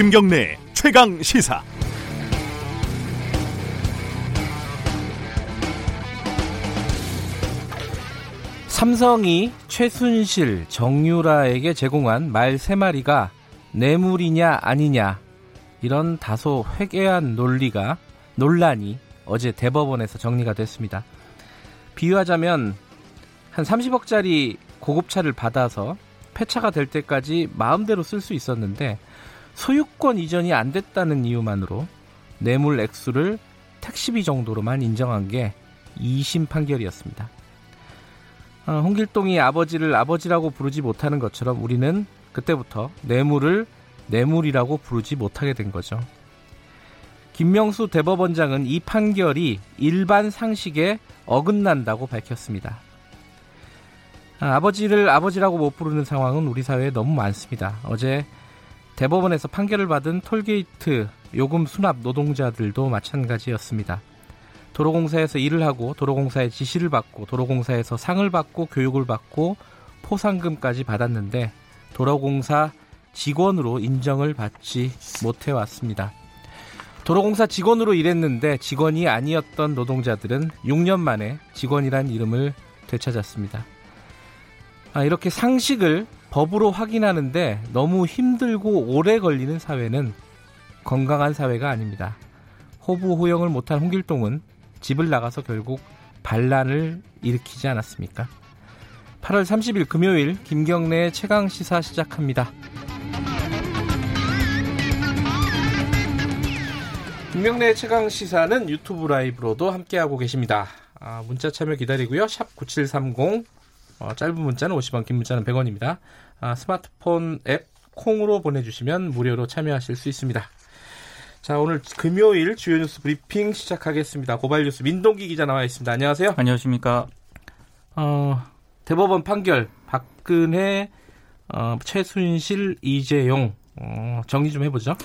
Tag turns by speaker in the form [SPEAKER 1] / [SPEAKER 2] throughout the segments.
[SPEAKER 1] 김경래 최강 시사.
[SPEAKER 2] 삼성이 최순실, 정유라에게 제공한 말 세 마리가 뇌물이냐 아니냐 이런 다소 회개한 논리가 논란이 어제 대법원에서 정리가 됐습니다. 비유하자면 한 30억짜리 고급차를 받아서 폐차가 될 때까지 마음대로 쓸 수 있었는데 소유권 이전이 안 됐다는 이유만으로 뇌물 액수를 택시비 정도로만 인정한 게 2심 판결이었습니다. 어, 홍길동이 아버지를 아버지라고 부르지 못하는 것처럼 우리는 그때부터 뇌물을 뇌물이라고 부르지 못하게 된 거죠. 김명수 대법원장은 이 판결이 일반 상식에 어긋난다고 밝혔습니다. 아, 아버지를 아버지라고 못 부르는 상황은 우리 사회에 너무 많습니다. 어제 대법원에서 판결을 받은 톨게이트 요금 수납 노동자들도 마찬가지였습니다. 도로공사에서 일을 하고 도로공사의 지시를 받고 도로공사에서 상을 받고 교육을 받고 포상금까지 받았는데 도로공사 직원으로 인정을 받지 못해 왔습니다. 도로공사 직원으로 일했는데 직원이 아니었던 노동자들은 6년 만에 직원이란 이름을 되찾았습니다. 아, 이렇게 상식을 법으로 확인하는데 너무 힘들고 오래 걸리는 사회는 건강한 사회가 아닙니다. 호부 호영을 못한 홍길동은 집을 나가서 결국 반란을 일으키지 않았습니까? 8월 30일 금요일 김경래의 최강 시사 시작합니다. 김경래의 최강 시사는 유튜브 라이브로도 함께하고 계십니다. 아, 문자 참여 기다리고요. 샵 9730 어, 짧은 문자는 50원, 긴 문자는 100원입니다. 아, 스마트폰 앱 콩으로 보내주시면 무료로 참여하실 수 있습니다. 자, 오늘 금요일 주요 뉴스 브리핑 시작하겠습니다. 고발 뉴스 민동기 기자 나와 있습니다. 안녕하세요.
[SPEAKER 3] 안녕하십니까.
[SPEAKER 2] 어, 대법원 판결 박근혜, 어, 최순실, 이재용 어, 정리 좀 해보죠.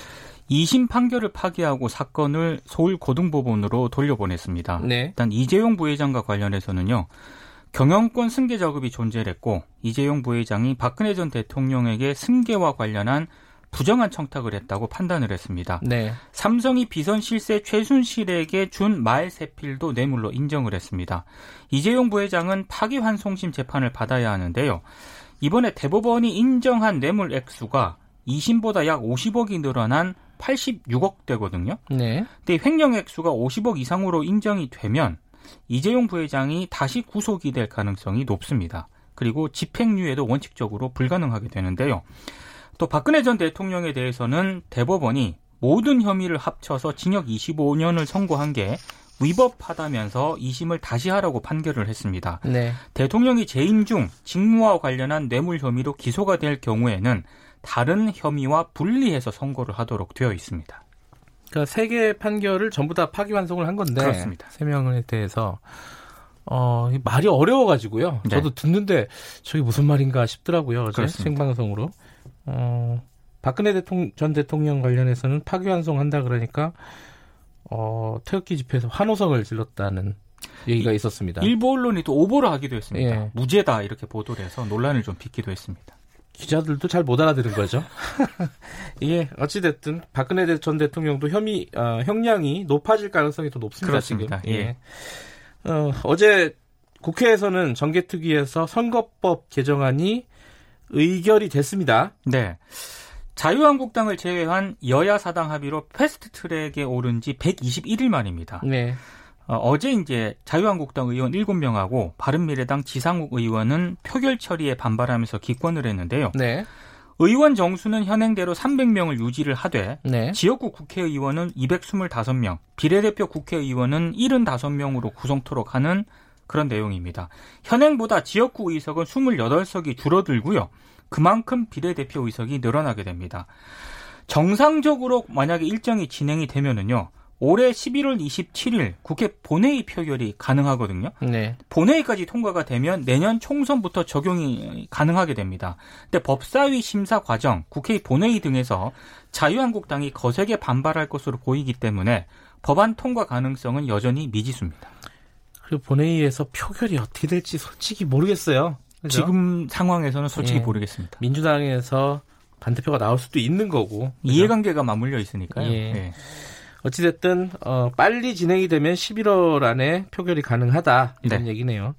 [SPEAKER 3] 2심 판결을 파기하고 사건을 서울 고등법원으로 돌려보냈습니다.
[SPEAKER 2] 네.
[SPEAKER 3] 일단 이재용 부회장과 관련해서는요. 경영권 승계 작업이 존재했고 이재용 부회장이 박근혜 전 대통령에게 승계와 관련한 부정한 청탁을 했다고 판단을 했습니다.
[SPEAKER 2] 네.
[SPEAKER 3] 삼성이 비선 실세 최순실에게 준 말 세필도 뇌물로 인정을 했습니다. 이재용 부회장은 파기환송심 재판을 받아야 하는데요. 이번에 대법원이 인정한 뇌물 액수가 2심보다 약 50억이 늘어난 86억대거든요.
[SPEAKER 2] 네.
[SPEAKER 3] 근데 횡령 액수가 50억 이상으로 인정이 되면 이재용 부회장이 다시 구속이 될 가능성이 높습니다. 그리고 집행유예도 원칙적으로 불가능하게 되는데요. 또 박근혜 전 대통령에 대해서는 대법원이 모든 혐의를 합쳐서 징역 25년을 선고한 게 위법하다면서 2심을 다시 하라고 판결을 했습니다.
[SPEAKER 2] 네.
[SPEAKER 3] 대통령이 재임 중 직무와 관련한 뇌물 혐의로 기소가 될 경우에는 다른 혐의와 분리해서 선고를 하도록 되어 있습니다.
[SPEAKER 2] 그러니까 세 개의 판결을 전부 다 파기환송을 한 건데
[SPEAKER 3] 그렇습니다.
[SPEAKER 2] 세 명에 대해서 어, 말이 어려워가지고요.
[SPEAKER 3] 네.
[SPEAKER 2] 저도 듣는데 저게 무슨 말인가 싶더라고요. 어제
[SPEAKER 3] 그렇습니다.
[SPEAKER 2] 생방송으로. 어, 박근혜 대통령, 전 대통령 관련해서는 파기환송한다 그러니까 어, 태극기 집회에서 환호성을 질렀다는 얘기가 있었습니다.
[SPEAKER 3] 일부 언론이 또 오보를 하기도 했습니다.
[SPEAKER 2] 예.
[SPEAKER 3] 무죄다 이렇게 보도를 해서 논란을 좀 빚기도 했습니다.
[SPEAKER 2] 기자들도 잘 못 알아들은 거죠. 이게 어찌됐든 박근혜 전 대통령도 혐의 어, 형량이 높아질 가능성이 더 높습니다.
[SPEAKER 3] 그렇습니다.
[SPEAKER 2] 지금.
[SPEAKER 3] 예.
[SPEAKER 2] 어, 어제 국회에서는 정개특위에서 선거법 개정안이 의결이 됐습니다.
[SPEAKER 3] 네. 자유한국당을 제외한 여야 사당 합의로 패스트트랙에 오른 지 121일 만입니다.
[SPEAKER 2] 네.
[SPEAKER 3] 어, 제 이제 자유한국당 의원 7명하고 바른미래당 지상욱 의원은 표결 처리에 반발하면서 기권을 했는데요.
[SPEAKER 2] 네.
[SPEAKER 3] 의원 정수는 현행대로 300명을 유지를 하되
[SPEAKER 2] 네.
[SPEAKER 3] 지역구 국회의원은 225명, 비례대표 국회의원은 75명으로 구성토록 하는 그런 내용입니다. 현행보다 지역구 의석은 28석이 줄어들고요. 그만큼 비례대표 의석이 늘어나게 됩니다. 정상적으로 만약에 일정이 진행이 되면은요. 올해 11월 27일 국회 본회의 표결이 가능하거든요.
[SPEAKER 2] 네.
[SPEAKER 3] 본회의까지 통과가 되면 내년 총선부터 적용이 가능하게 됩니다. 근데 법사위 심사 과정, 국회 본회의 등에서 자유한국당이 거세게 반발할 것으로 보이기 때문에 법안 통과 가능성은 여전히 미지수입니다.
[SPEAKER 2] 그리고 본회의에서 표결이 어떻게 될지 솔직히 모르겠어요. 그죠?
[SPEAKER 3] 지금 상황에서는 솔직히
[SPEAKER 2] 예.
[SPEAKER 3] 모르겠습니다.
[SPEAKER 2] 민주당에서 반대표가 나올 수도 있는 거고.
[SPEAKER 3] 이해관계가 맞물려 있으니까요. 예. 네.
[SPEAKER 2] 어찌됐든 어, 빨리 진행이 되면 11월 안에 표결이 가능하다 이런 네. 얘기네요.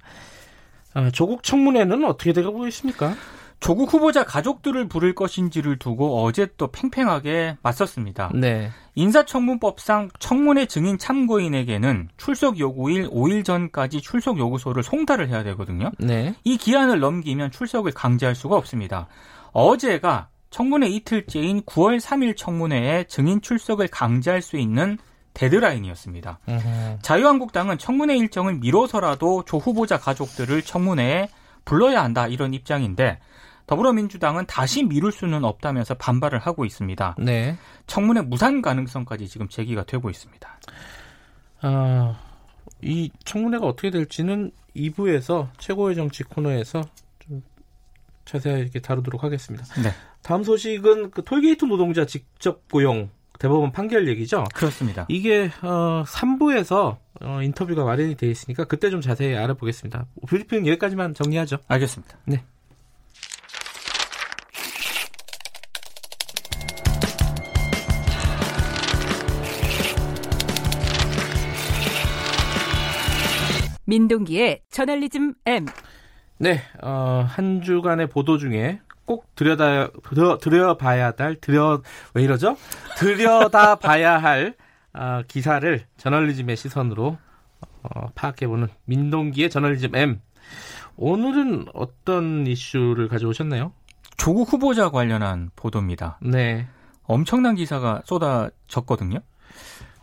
[SPEAKER 2] 어, 조국 청문회는 어떻게 되고 있습니까?
[SPEAKER 3] 조국 후보자 가족들을 부를 것인지를 두고 어제 또 팽팽하게 맞섰습니다. 네. 인사청문법상 청문회 증인 참고인에게는 출석 요구일 5일 전까지 출석 요구서를 송달을 해야 되거든요. 네. 이 기한을 넘기면 출석을 강제할 수가 없습니다. 어제가 청문회 이틀째인 9월 3일 청문회에 증인 출석을 강제할 수 있는 데드라인이었습니다. 으흠. 자유한국당은 청문회 일정을 미뤄서라도 조 후보자 가족들을 청문회에 불러야 한다 이런 입장인데 더불어민주당은 다시 미룰 수는 없다면서 반발을 하고 있습니다. 네. 청문회 무산 가능성까지 지금 제기가 되고 있습니다.
[SPEAKER 2] 아, 이 청문회가 어떻게 될지는 2부에서 최고의 정치 코너에서 좀 자세하게 다루도록 하겠습니다. 네. 다음 소식은 그 톨게이트 노동자 직접 고용 대법원 판결 얘기죠.
[SPEAKER 3] 그렇습니다.
[SPEAKER 2] 이게 어 3부에서 어, 인터뷰가 마련이 되어 있으니까 그때 좀 자세히 알아보겠습니다. 브리핑 여기까지만 정리하죠.
[SPEAKER 3] 알겠습니다. 네.
[SPEAKER 4] 민동기의 저널리즘 M.
[SPEAKER 2] 네, 어, 한 주간의 보도 중에 꼭 들여다 들여, 들여봐야 할 들여 왜 이러죠? 들여다봐야 할 어, 기사를 저널리즘의 시선으로 어, 파악해보는 민동기의 저널리즘 M. 오늘은 어떤 이슈를 가져오셨나요?
[SPEAKER 3] 조국 후보자 관련한 보도입니다. 네. 엄청난 기사가 쏟아졌거든요.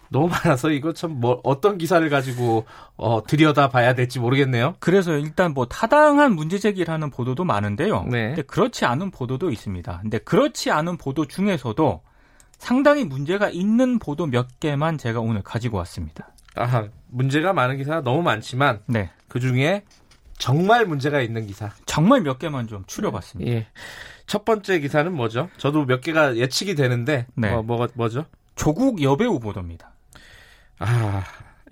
[SPEAKER 2] 너무 많아서 이거 참 뭐 어떤 기사를 가지고 어, 들여다 봐야 될지 모르겠네요.
[SPEAKER 3] 그래서 일단 뭐 타당한 문제 제기를 하는 보도도 많은데요. 네. 근데 그렇지 않은 보도도 있습니다. 근데 그렇지 않은 보도 중에서도 상당히 문제가 있는 보도 몇 개만 제가 오늘 가지고 왔습니다.
[SPEAKER 2] 아, 문제가 많은 기사가 너무 많지만 네. 그 중에 정말 문제가 있는 기사.
[SPEAKER 3] 정말 몇 개만 좀 추려봤습니다. 예.
[SPEAKER 2] 첫 번째 기사는 뭐죠? 저도 몇 개가 예측이 되는데 네. 어, 뭐, 뭐죠?
[SPEAKER 3] 조국 여배우 보도입니다.
[SPEAKER 2] 아,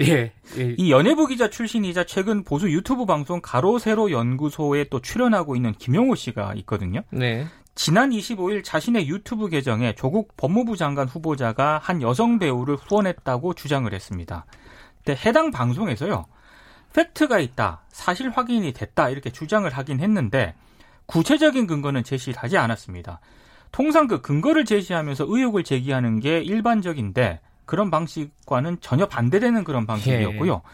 [SPEAKER 2] 예,
[SPEAKER 3] 예. 이 연예부 기자 출신이자 최근 보수 유튜브 방송 가로세로 연구소에 또 출연하고 있는 김용호 씨가 있거든요. 네. 지난 25일 자신의 유튜브 계정에 조국 법무부 장관 후보자가 한 여성 배우를 후원했다고 주장을 했습니다. 근데 해당 방송에서요. 팩트가 있다, 사실 확인이 됐다 이렇게 주장을 하긴 했는데 구체적인 근거는 제시를 하지 않았습니다. 통상 그 근거를 제시하면서 의혹을 제기하는 게 일반적인데 그런 방식과는 전혀 반대되는 그런 방식이었고요. 예.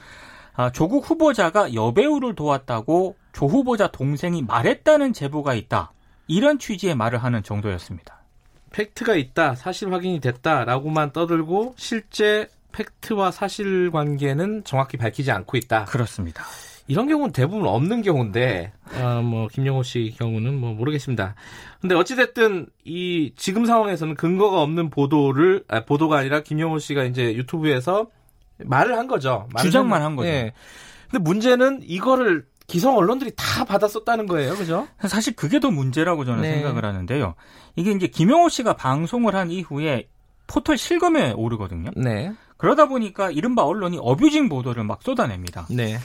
[SPEAKER 3] 아, 조국 후보자가 여배우를 도왔다고 조 후보자 동생이 말했다는 제보가 있다. 이런 취지의 말을 하는 정도였습니다.
[SPEAKER 2] 팩트가 있다, 사실 확인이 됐다라고만 떠들고 실제 팩트와 사실 관계는 정확히 밝히지 않고 있다.
[SPEAKER 3] 그렇습니다.
[SPEAKER 2] 이런 경우는 대부분 없는 경우인데, 어, 뭐, 김영호 씨 경우는 뭐, 모르겠습니다. 근데 어찌 됐든, 이, 지금 상황에서는 근거가 없는 보도를, 아, 보도가 아니라 김영호 씨가 이제 유튜브에서 말을 한 거죠.
[SPEAKER 3] 주장만 한 거죠.
[SPEAKER 2] 네. 근데 문제는 이거를 기성 언론들이 다 받았었다는 거예요. 그죠?
[SPEAKER 3] 사실 그게 더 문제라고 저는 네. 생각을 하는데요. 이게 이제 김영호 씨가 방송을 한 이후에 포털 실검에 오르거든요. 네. 그러다 보니까 이른바 언론이 어뷰징 보도를 막 쏟아냅니다. 네.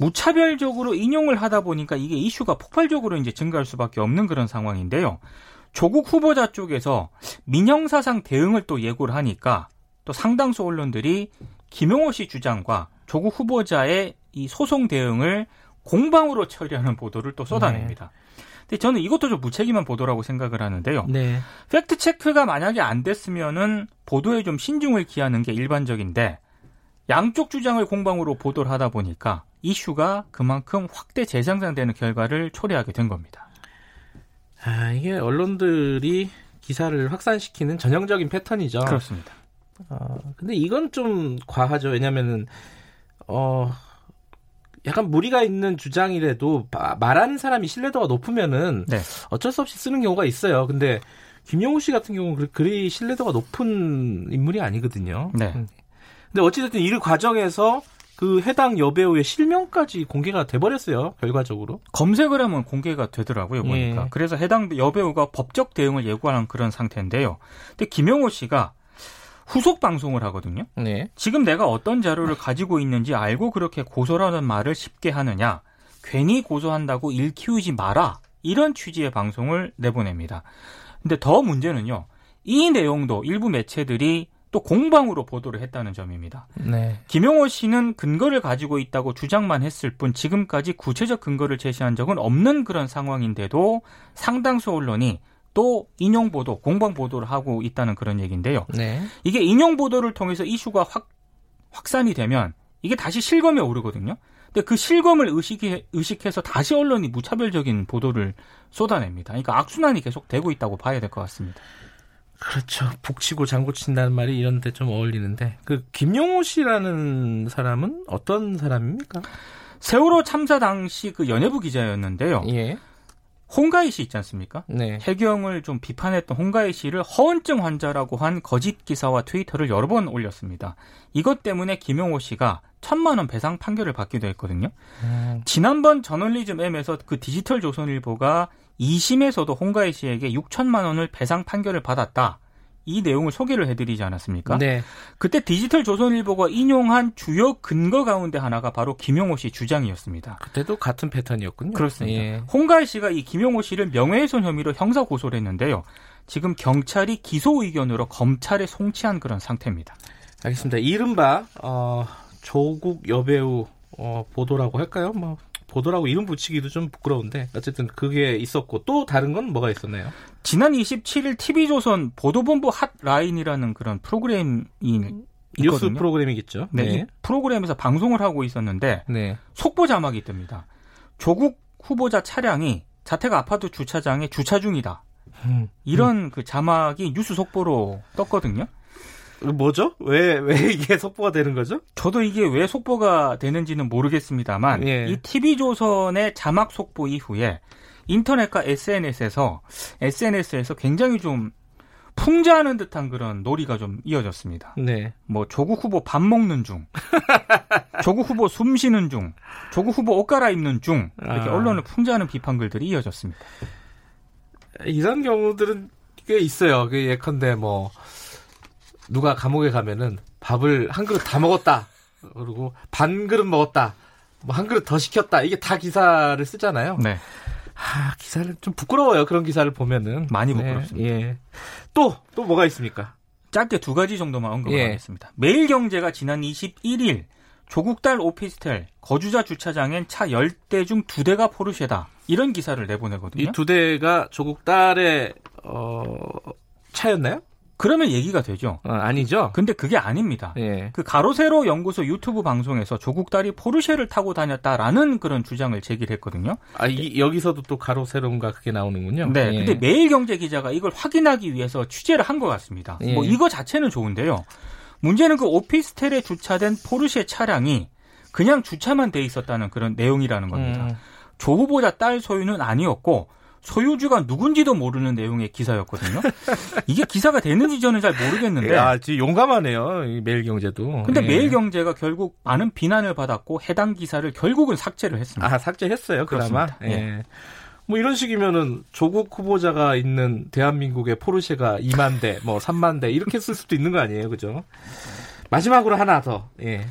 [SPEAKER 3] 무차별적으로 인용을 하다 보니까 이게 이슈가 폭발적으로 이제 증가할 수밖에 없는 그런 상황인데요. 조국 후보자 쪽에서 민영사상 대응을 또 예고를 하니까 또 상당수 언론들이 김용호 씨 주장과 조국 후보자의 이 소송 대응을 공방으로 처리하는 보도를 또 쏟아냅니다. 네. 근데 저는 이것도 좀 무책임한 보도라고 생각을 하는데요. 네. 팩트 체크가 만약에 안 됐으면은 보도에 좀 신중을 기하는 게 일반적인데 양쪽 주장을 공방으로 보도를 하다 보니까 이슈가 그만큼 확대 재생산되는 결과를 초래하게 된 겁니다.
[SPEAKER 2] 아, 이게 언론들이 기사를 확산시키는 전형적인 패턴이죠.
[SPEAKER 3] 그렇습니다.
[SPEAKER 2] 어, 근데 이건 좀 과하죠. 왜냐면은, 어, 약간 무리가 있는 주장이라도 말하는 사람이 신뢰도가 높으면은 네. 어쩔 수 없이 쓰는 경우가 있어요. 근데 김영우 씨 같은 경우는 그리 신뢰도가 높은 인물이 아니거든요. 네. 음. 근데 어찌됐든 이 과정에서 그 해당 여배우의 실명까지 공개가 돼버렸어요. 결과적으로.
[SPEAKER 3] 검색을 하면 공개가 되더라고요. 보니까. 예. 그래서 해당 여배우가 법적 대응을 예고하는 그런 상태인데요. 근데 김영호 씨가 후속 방송을 하거든요. 네. 지금 내가 어떤 자료를 가지고 있는지 알고 그렇게 고소라는 말을 쉽게 하느냐. 괜히 고소한다고 일 키우지 마라. 이런 취지의 방송을 내보냅니다. 근데 더 문제는요. 이 내용도 일부 매체들이 또 공방으로 보도를 했다는 점입니다.
[SPEAKER 2] 네.
[SPEAKER 3] 김용호 씨는 근거를 가지고 있다고 주장만 했을 뿐 지금까지 구체적 근거를 제시한 적은 없는 그런 상황인데도 상당수 언론이 또 인용 보도, 공방 보도를 하고 있다는 그런 얘기인데요.
[SPEAKER 2] 네.
[SPEAKER 3] 이게 인용 보도를 통해서 이슈가 확 확산이 되면 이게 다시 실검에 오르거든요. 근데 그 실검을 의식해, 의식해서 다시 언론이 무차별적인 보도를 쏟아냅니다. 그러니까 악순환이 계속 되고 있다고 봐야 될 것 같습니다.
[SPEAKER 2] 그렇죠. 북치고 장구 친다는 말이 이런 데 좀 어울리는데 그 김용호 씨라는 사람은 어떤 사람입니까?
[SPEAKER 3] 세월호 참사 당시 그 연예부 기자였는데요.
[SPEAKER 2] 예.
[SPEAKER 3] 홍가희 씨 있지 않습니까?
[SPEAKER 2] 네.
[SPEAKER 3] 해경을 좀 비판했던 홍가희 씨를 허언증 환자라고 한 거짓 기사와 트위터를 여러 번 올렸습니다. 이것 때문에 김용호 씨가 천만 원 배상 판결을 받기도 했거든요.
[SPEAKER 2] 음,
[SPEAKER 3] 지난번 저널리즘 M에서 그 디지털 조선일보가 2심에서도 홍가희 씨에게 6천만 원을 배상 판결을 받았다. 이 내용을 소개를 해드리지 않았습니까?
[SPEAKER 2] 네.
[SPEAKER 3] 그때 디지털 조선일보가 인용한 주요 근거 가운데 하나가 바로 김용호 씨 주장이었습니다.
[SPEAKER 2] 그때도 같은 패턴이었군요.
[SPEAKER 3] 그렇습니다.
[SPEAKER 2] 예.
[SPEAKER 3] 홍가희 씨가 이 김용호 씨를 명예훼손 혐의로 형사 고소를 했는데요. 지금 경찰이 기소 의견으로 검찰에 송치한 그런 상태입니다.
[SPEAKER 2] 알겠습니다. 이른바 어, 조국 여배우 어, 보도라고 할까요? 뭐 보도라고 이름 붙이기도 좀 부끄러운데 어쨌든 그게 있었고 또 다른 건 뭐가 있었나요?
[SPEAKER 3] 지난 27일 TV조선 보도본부 핫라인이라는 그런 프로그램이
[SPEAKER 2] 뉴스
[SPEAKER 3] 있거든요.
[SPEAKER 2] 프로그램이겠죠.
[SPEAKER 3] 네, 이
[SPEAKER 2] 네.
[SPEAKER 3] 프로그램에서 방송을 하고 있었는데
[SPEAKER 2] 네.
[SPEAKER 3] 속보 자막이 뜹니다. 조국 후보자 차량이 자택 아파트 주차장에 주차 중이다.
[SPEAKER 2] 음.
[SPEAKER 3] 이런 그 자막이 뉴스 속보로 떴거든요.
[SPEAKER 2] 뭐죠? 왜, 왜 이게 속보가 되는 거죠?
[SPEAKER 3] 저도 이게 왜 속보가 되는지는 모르겠습니다만
[SPEAKER 2] 예.
[SPEAKER 3] 이 TV조선의 자막 속보 이후에 인터넷과 SNS에서 SNS에서 굉장히 좀 풍자하는 듯한 그런 놀이가 좀 이어졌습니다.
[SPEAKER 2] 네.
[SPEAKER 3] 뭐 조국 후보 밥 먹는 중, 조국 후보 숨 쉬는 중, 조국 후보 옷 갈아입는 중 이렇게
[SPEAKER 2] 아.
[SPEAKER 3] 언론을 풍자하는 비판글들이 이어졌습니다.
[SPEAKER 2] 이런 경우들은 꽤 있어요. 그 예컨대 뭐 누가 감옥에 가면은 밥을 한 그릇 다 먹었다. 그리고 반 그릇 먹었다. 뭐 한 그릇 더 시켰다. 이게 다 기사를 쓰잖아요.
[SPEAKER 3] 네.
[SPEAKER 2] 아, 기사를 좀 부끄러워요. 그런 기사를 보면은
[SPEAKER 3] 많이
[SPEAKER 2] 네,
[SPEAKER 3] 부끄럽습니다.
[SPEAKER 2] 예. 또 또 뭐가 있습니까?
[SPEAKER 3] 짧게 두 가지 정도만 언급을
[SPEAKER 2] 예.
[SPEAKER 3] 하겠습니다. 매일경제가 지난 21일 조국 딸 오피스텔 거주자 주차장엔 차 10대 중 2대가 포르쉐다. 이런 기사를 내보내거든요.
[SPEAKER 2] 이 두 대가 조국 딸의 어 차였나요?
[SPEAKER 3] 그러면 얘기가 되죠.
[SPEAKER 2] 어, 아니죠.
[SPEAKER 3] 근데 그게 아닙니다.
[SPEAKER 2] 예.
[SPEAKER 3] 그 가로세로 연구소 유튜브 방송에서 조국 딸이 포르쉐를 타고 다녔다라는 그런 주장을 제기를 했거든요.
[SPEAKER 2] 아, 이, 여기서도 또 가로 세로인가 그게 나오는군요.
[SPEAKER 3] 네.
[SPEAKER 2] 예.
[SPEAKER 3] 근데 매일경제 기자가 이걸 확인하기 위해서 취재를 한 것 같습니다.
[SPEAKER 2] 예.
[SPEAKER 3] 뭐 이거 자체는 좋은데요. 문제는 그 오피스텔에 주차된 포르쉐 차량이 그냥 주차만 돼 있었다는 그런 내용이라는 겁니다.
[SPEAKER 2] 음,
[SPEAKER 3] 조 후보자 딸 소유는 아니었고 소유주가 누군지도 모르는 내용의 기사였거든요. 이게 기사가 되는지 저는 잘 모르겠는데.
[SPEAKER 2] 아, 진짜 용감하네요. 이 매일경제도.
[SPEAKER 3] 근데
[SPEAKER 2] 예.
[SPEAKER 3] 매일경제가 결국 많은 비난을 받았고 해당 기사를 결국은 삭제를 했습니다.
[SPEAKER 2] 아, 삭제했어요. 그나마.
[SPEAKER 3] 그렇습니다.
[SPEAKER 2] 예. 뭐 이런 식이면은 조국 후보자가 있는 대한민국의 포르쉐가 2만 대, 뭐 3만 대 이렇게 쓸 수도 있는 거 아니에요, 그죠? 마지막으로 하나 더. 예.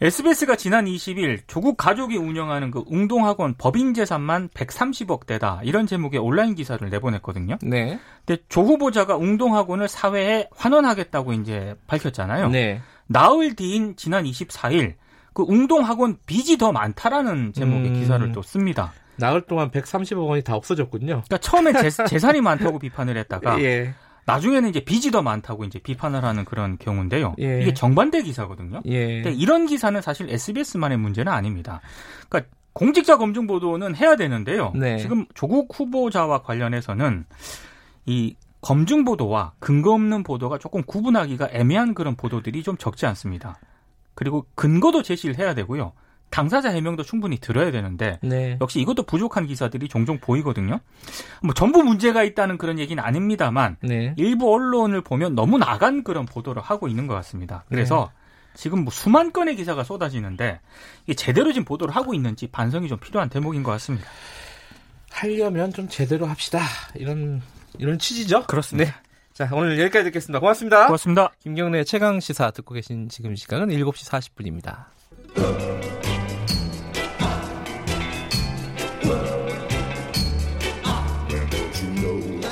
[SPEAKER 3] SBS가 지난 20일 조국 가족이 운영하는 그 웅동학원 법인 재산만 130억 대다 이런 제목의 온라인 기사를 내보냈거든요.
[SPEAKER 2] 네.
[SPEAKER 3] 근데 조 후보자가 웅동학원을 사회에 환원하겠다고 이제 밝혔잖아요.
[SPEAKER 2] 네.
[SPEAKER 3] 나흘 뒤인 지난 24일 그 웅동학원 빚이 더 많다라는 제목의
[SPEAKER 2] 음.
[SPEAKER 3] 기사를 또 씁니다.
[SPEAKER 2] 나흘 동안 130억 원이 다 없어졌군요.
[SPEAKER 3] 그러니까 처음에 재, 재산이 많다고 비판을 했다가
[SPEAKER 2] 예.
[SPEAKER 3] 나중에는 이제 빚이 더 많다고 이제 비판을 하는 그런 경우인데요.
[SPEAKER 2] 예.
[SPEAKER 3] 이게 정반대 기사거든요.
[SPEAKER 2] 예.
[SPEAKER 3] 근데 이런 기사는 사실 SBS만의 문제는 아닙니다. 그러니까 공직자 검증 보도는 해야 되는데요.
[SPEAKER 2] 네.
[SPEAKER 3] 지금 조국 후보자와 관련해서는 이 검증 보도와 근거 없는 보도가 조금 구분하기가 애매한 그런 보도들이 좀 적지 않습니다. 그리고 근거도 제시를 해야 되고요. 당사자 해명도 충분히 들어야 되는데
[SPEAKER 2] 네.
[SPEAKER 3] 역시 이것도 부족한 기사들이 종종 보이거든요. 뭐 전부 문제가 있다는 그런 얘기는 아닙니다만
[SPEAKER 2] 네.
[SPEAKER 3] 일부 언론을 보면 너무 나간 그런 보도를 하고 있는 것 같습니다. 그래서
[SPEAKER 2] 네.
[SPEAKER 3] 지금 뭐 수만 건의 기사가 쏟아지는데 이게 제대로 지금 보도를 하고 있는지 반성이 좀 필요한 대목인 것 같습니다.
[SPEAKER 2] 하려면 좀 제대로 합시다. 이런 이런 취지죠?
[SPEAKER 3] 그렇습니다.
[SPEAKER 2] 네. 자, 오늘 여기까지 듣겠습니다. 고맙습니다.
[SPEAKER 3] 고맙습니다.
[SPEAKER 2] 김경래 최강 시사 듣고 계신 지금 시간은 7시 40분입니다.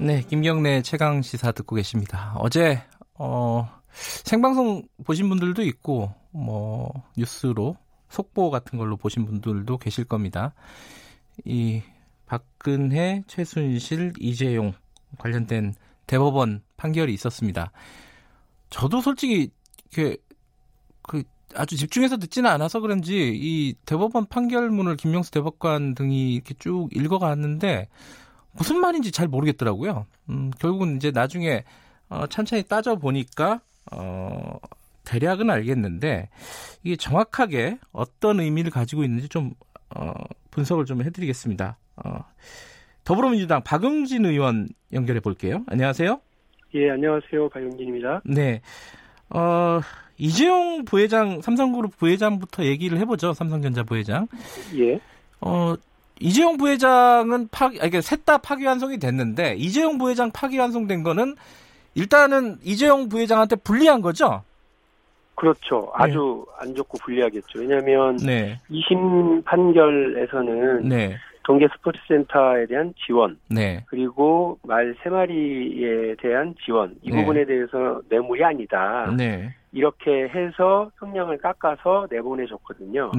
[SPEAKER 2] 네, 김경래 최강 시사 듣고 계십니다. 어제 어, 생방송 보신 분들도 있고 뭐 뉴스로 속보 같은 걸로 보신 분들도 계실 겁니다. 이 박근혜, 최순실, 이재용 관련된 대법원 판결이 있었습니다. 저도 솔직히 이렇게 그 아주 집중해서 듣지는 않아서 그런지 이 대법원 판결문을 김명수 대법관 등이 이렇게 쭉 읽어갔는데 무슨 말인지 잘 모르겠더라고요. 음, 결국은 이제 나중에 어, 천천히 따져 보니까 어, 대략은 알겠는데 이게 정확하게 어떤 의미를 가지고 있는지 좀 어, 분석을 좀 해드리겠습니다. 어, 더불어민주당 박용진 의원 연결해 볼게요. 안녕하세요.
[SPEAKER 5] 예, 안녕하세요. 박용진입니다.
[SPEAKER 2] 네. 어, 이재용 부회장, 삼성그룹 부회장부터 얘기를 해보죠. 삼성전자 부회장.
[SPEAKER 5] 예.
[SPEAKER 2] 어, 이재용 부회장은 파, 아니, 그러니까 셋다 파기환송이 됐는데, 이재용 부회장 파기환송된 거는 일단은 이재용 부회장한테 불리한 거죠?
[SPEAKER 5] 그렇죠. 아주 네. 안 좋고 불리하겠죠. 왜냐하면
[SPEAKER 2] 네.
[SPEAKER 5] 2심 판결에서는
[SPEAKER 2] 네.
[SPEAKER 5] 동계 스포츠센터에 대한 지원,
[SPEAKER 2] 네.
[SPEAKER 5] 그리고 말 세 마리에 대한 지원 이
[SPEAKER 2] 네.
[SPEAKER 5] 부분에 대해서 뇌물이 아니다.
[SPEAKER 2] 네.
[SPEAKER 5] 이렇게 해서 형량을 깎아서 내보내줬거든요.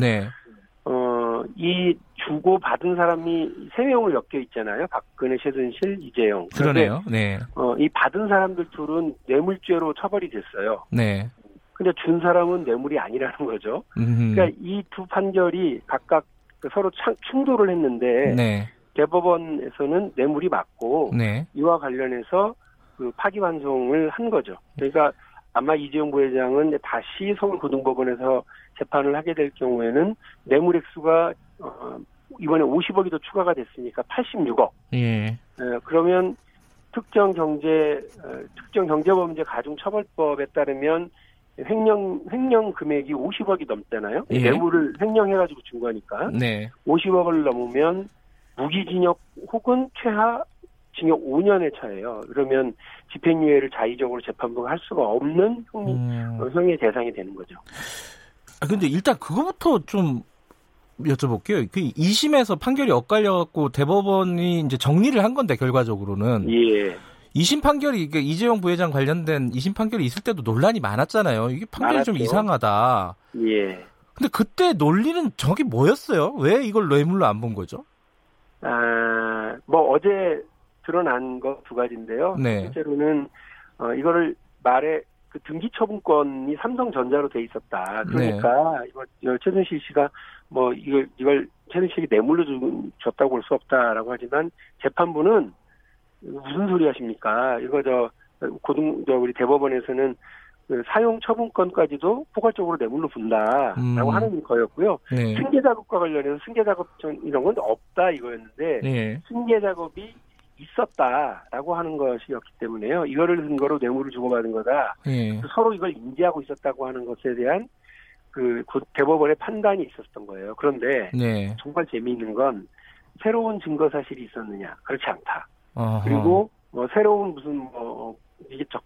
[SPEAKER 5] 어, 이 주고 받은 사람이 세 명을 엮여 있잖아요. 박근혜, 최순실, 이재용.
[SPEAKER 2] 그러네요. 네.
[SPEAKER 5] 어, 이 받은 사람들 둘은 뇌물죄로 처벌이 됐어요.
[SPEAKER 2] 네.
[SPEAKER 5] 근데 준 사람은 뇌물이 아니라는 거죠.
[SPEAKER 2] 음흠.
[SPEAKER 5] 그러니까 이 두 판결이 각각 서로 참- 충돌을 했는데
[SPEAKER 2] 네.
[SPEAKER 5] 대법원에서는 뇌물이 맞고
[SPEAKER 2] 네.
[SPEAKER 5] 이와 관련해서 그 파기환송을 한 거죠. 그러니까 아마 이재용 부회장은 다시 서울고등법원에서 재판을 하게 될 경우에는 뇌물 액수가 어, 이번에 50억이 더 추가가 됐으니까 86억.
[SPEAKER 2] 예.
[SPEAKER 5] 어, 그러면 특정 경제 어, 특정 경제범죄 가중처벌법에 따르면 횡령 횡령 금액이 50억이 넘잖아요.
[SPEAKER 2] 예.
[SPEAKER 5] 뇌물을 횡령해가지고 준 거니까
[SPEAKER 2] 네.
[SPEAKER 5] 50억을 넘으면 무기징역 혹은 최하 징역 5년에 처해요. 그러면 집행유예를 자의적으로 재판부가 할 수가 없는 형,
[SPEAKER 2] 음.
[SPEAKER 5] 어, 형의 대상이 되는 거죠.
[SPEAKER 2] 아, 근데 일단 그거부터 좀 여쭤볼게요. 그 2심에서 판결이 엇갈려갖고 대법원이 이제 정리를 한 건데, 결과적으로는.
[SPEAKER 5] 예.
[SPEAKER 2] 2심 판결이, 그러니까 이재용 부회장 관련된 2심 판결이 있을 때도 논란이 많았잖아요. 이게 판결이 좀
[SPEAKER 5] 많았죠.
[SPEAKER 2] 이상하다.
[SPEAKER 5] 예.
[SPEAKER 2] 근데 그때 논리는 저게 뭐였어요? 왜 이걸 뇌물로 안 본 거죠?
[SPEAKER 5] 아, 뭐 어제 드러난 거 두 가지인데요.
[SPEAKER 2] 네.
[SPEAKER 5] 실제로는 어, 이거를 말에 그 등기 처분권이 삼성전자로 돼 있었다. 그러니까
[SPEAKER 2] 네.
[SPEAKER 5] 이거 저 최순실 씨가 뭐 이걸 이걸 최순실이 뇌물로 주- 줬다고 볼 수 없다라고 하지만 재판부는 무슨 소리 하십니까? 이거 저 고등 저 우리 대법원에서는 그 사용 처분권까지도 포괄적으로 뇌물로 분다라고
[SPEAKER 2] 음.
[SPEAKER 5] 하는 거였고요.
[SPEAKER 2] 네.
[SPEAKER 5] 승계 작업과 관련해서 승계 작업 전 이런 건 없다 이거였는데
[SPEAKER 2] 네.
[SPEAKER 5] 승계 작업이 있었다라고 하는 것이었기 때문에요. 이거를 근거로 뇌물을 주고받은 거다.
[SPEAKER 2] 네.
[SPEAKER 5] 서로 이걸 인지하고 있었다고 하는 것에 대한 그 고- 대법원의 판단이 있었던 거예요. 그런데
[SPEAKER 2] 네.
[SPEAKER 5] 정말 재미있는 건 새로운 증거 사실이 있었느냐 그렇지 않다.
[SPEAKER 2] 어허.
[SPEAKER 5] 그리고 뭐 새로운 무슨 뭐 이게 적,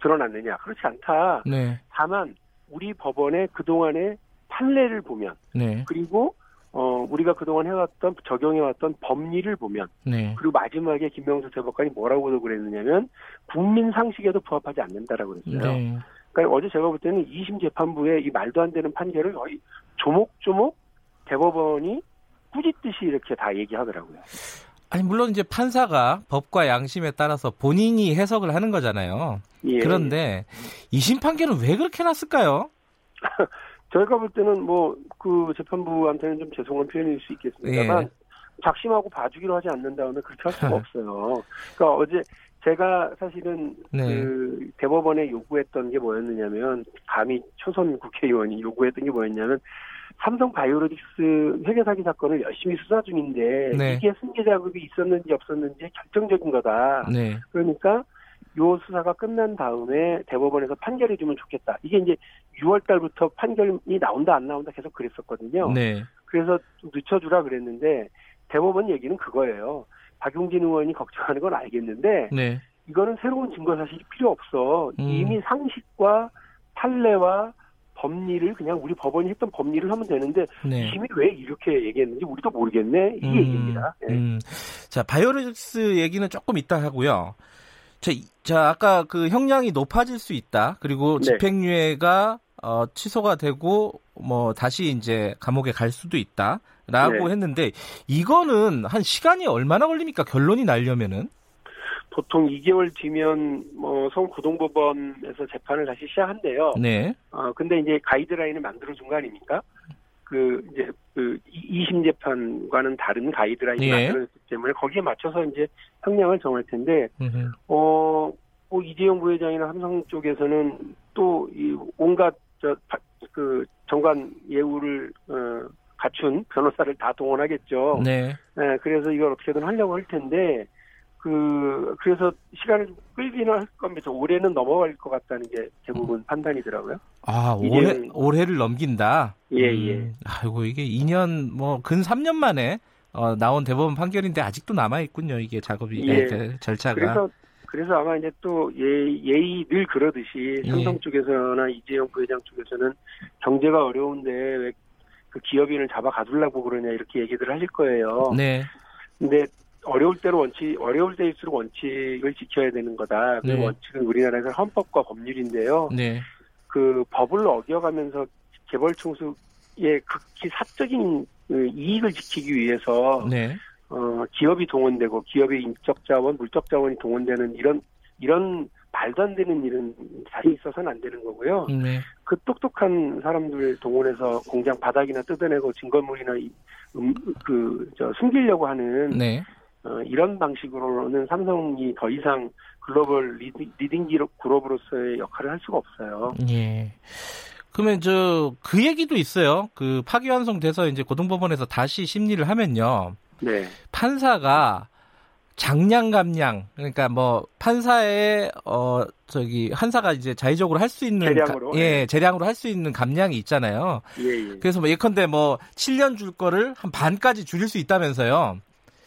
[SPEAKER 5] 드러났느냐 그렇지 않다.
[SPEAKER 2] 네.
[SPEAKER 5] 다만 우리 법원의 그 동안의 판례를 보면
[SPEAKER 2] 네.
[SPEAKER 5] 그리고 어 우리가 그동안 해왔던 적용해왔던 법리를 보면
[SPEAKER 2] 네.
[SPEAKER 5] 그리고 마지막에 김명수 대법관이 뭐라고 그랬느냐면 국민 상식에도 부합하지 않는다라고 그랬어요.
[SPEAKER 2] 네.
[SPEAKER 5] 그러니까 어제 제가 볼 때는 2심 재판부의 이 말도 안 되는 판결을 거의 조목조목 대법원이 꾸짖듯이 이렇게 다 얘기하더라고요.
[SPEAKER 2] 아니 물론 이제 판사가 법과 양심에 따라서 본인이 해석을 하는 거잖아요.
[SPEAKER 5] 예.
[SPEAKER 2] 그런데 2심 판결은 왜 그렇게 났을까요?
[SPEAKER 5] 저희가 볼 때는 뭐 그 재판부한테는 좀 죄송한 표현일 수 있겠습니다만
[SPEAKER 2] 예.
[SPEAKER 5] 작심하고 봐주기로 하지 않는 다음에 그렇게 할 수가 없어요. 그러니까 어제 제가 사실은
[SPEAKER 2] 네.
[SPEAKER 5] 그 대법원에 요구했던 게 뭐였느냐면 감히 초선 국회의원이 요구했던 게 뭐였냐면 삼성 바이오로직스 회계 사기 사건을 열심히 수사 중인데
[SPEAKER 2] 네.
[SPEAKER 5] 이게 승계 자금이 있었는지 없었는지 결정적인 거다.
[SPEAKER 2] 네.
[SPEAKER 5] 그러니까 요 수사가 끝난 다음에 대법원에서 판결해 주면 좋겠다. 이게 이제 6월 달부터 판결이 나온다 안 나온다 계속 그랬었거든요.
[SPEAKER 2] 네.
[SPEAKER 5] 그래서 좀 늦춰주라 그랬는데 대법원 얘기는 그거예요. 박용진 의원이 걱정하는 건 알겠는데
[SPEAKER 2] 네.
[SPEAKER 5] 이거는 새로운 증거 사실이 필요 없어.
[SPEAKER 2] 음.
[SPEAKER 5] 이미 상식과 판례와 법리를 그냥 우리 법원이 했던 법리를 하면 되는데
[SPEAKER 2] 네.
[SPEAKER 5] 이미 왜 이렇게 얘기했는지 우리도 모르겠네. 이게
[SPEAKER 2] 음,
[SPEAKER 5] 얘기입니다. 예.
[SPEAKER 2] 음. 자, 바이오로직스 얘기는 조금 이따 하고요. 자, 이- 자, 아까 그 형량이 높아질 수 있다. 그리고
[SPEAKER 5] 네.
[SPEAKER 2] 집행유예가 어, 취소가 되고 뭐 다시 이제 감옥에 갈 수도 있다라고
[SPEAKER 5] 네.
[SPEAKER 2] 했는데 이거는 한 시간이 얼마나 걸립니까? 결론이 나려면은?
[SPEAKER 5] 보통 2개월 뒤면 뭐 서울고등법원에서 재판을 다시 시작한대요.
[SPEAKER 2] 네.
[SPEAKER 5] 어 근데 이제 가이드라인을 만들어 준 거 아닙니까? 그 이제 그 2심 재판과는 다른 가이드라인을
[SPEAKER 2] 예.
[SPEAKER 5] 만들었기 때문에 거기에 맞춰서 이제 형량을 정할 텐데
[SPEAKER 2] 음흠.
[SPEAKER 5] 어, 뭐 이재용 부회장이나 삼성 쪽에서는 또 이 온갖 저그 정관 예우를 어, 갖춘 변호사를 다 동원하겠죠.
[SPEAKER 2] 네.
[SPEAKER 5] 예, 그래서 이걸 어떻게든 하려고 할 텐데 그 그래서 시간을 좀 끌기는 할 겁니다. 올해는 넘어갈 것 같다는 게 대부분 판단이더라고요.
[SPEAKER 2] 아, 올해 올해를 넘긴다.
[SPEAKER 5] 예,
[SPEAKER 2] 음,
[SPEAKER 5] 예.
[SPEAKER 2] 아이고 이게 2년 뭐 근 3년 만에 어, 나온 대법원 판결인데 아직도 남아 있군요. 이게 작업이
[SPEAKER 5] 예.
[SPEAKER 2] 그 절차가.
[SPEAKER 5] 그래서 그래서 아마 이제 또 예, 예의 늘 그러듯이
[SPEAKER 2] 예.
[SPEAKER 5] 삼성 쪽에서나 이재용 부회장 쪽에서는 경제가 어려운데 왜 그 기업인을 잡아 가둘라고 그러냐 이렇게 얘기들 하실 거예요.
[SPEAKER 2] 네.
[SPEAKER 5] 근데 어려울 때로 원칙 어려울 때일수록 원칙을 지켜야 되는 거다. 그
[SPEAKER 2] 네.
[SPEAKER 5] 원칙은 우리나라에서 헌법과 법률인데요.
[SPEAKER 2] 네.
[SPEAKER 5] 그 법을 어겨가면서 재벌 총수의 극히 사적인 그 이익을 지키기 위해서
[SPEAKER 2] 네.
[SPEAKER 5] 어, 기업이 동원되고 기업의 인적 자원, 물적 자원이 동원되는 이런 이런 말도 안 되는 일은 사이 있어서는 안 되는 거고요.
[SPEAKER 2] 네.
[SPEAKER 5] 그 똑똑한 사람들 동원해서 공장 바닥이나 뜯어내고 증거물이나 이- 음, 그, 저, 숨기려고 하는,
[SPEAKER 2] 네.
[SPEAKER 5] 어, 이런 방식으로는 삼성이 더 이상 글로벌 leading, leading 기록 그룹으로서의 역할을 할 수가 없어요.
[SPEAKER 2] 예. 그러면 저 그 얘기도 있어요. 그 파기환송 돼서 이제 고등법원에서 다시 심리를 하면요.
[SPEAKER 5] 네.
[SPEAKER 2] 판사가 작량 감량 그러니까 뭐 판사의 어 저기 판사가 이제 자의적으로 할 수 있는
[SPEAKER 5] 재량으로,
[SPEAKER 2] 가- 예, 재량으로 할 수 있는 감량이 있잖아요.
[SPEAKER 5] 예, 예.
[SPEAKER 2] 그래서 뭐 예컨대 뭐 7년 줄 거를 한 반까지 줄일 수 있다면서요.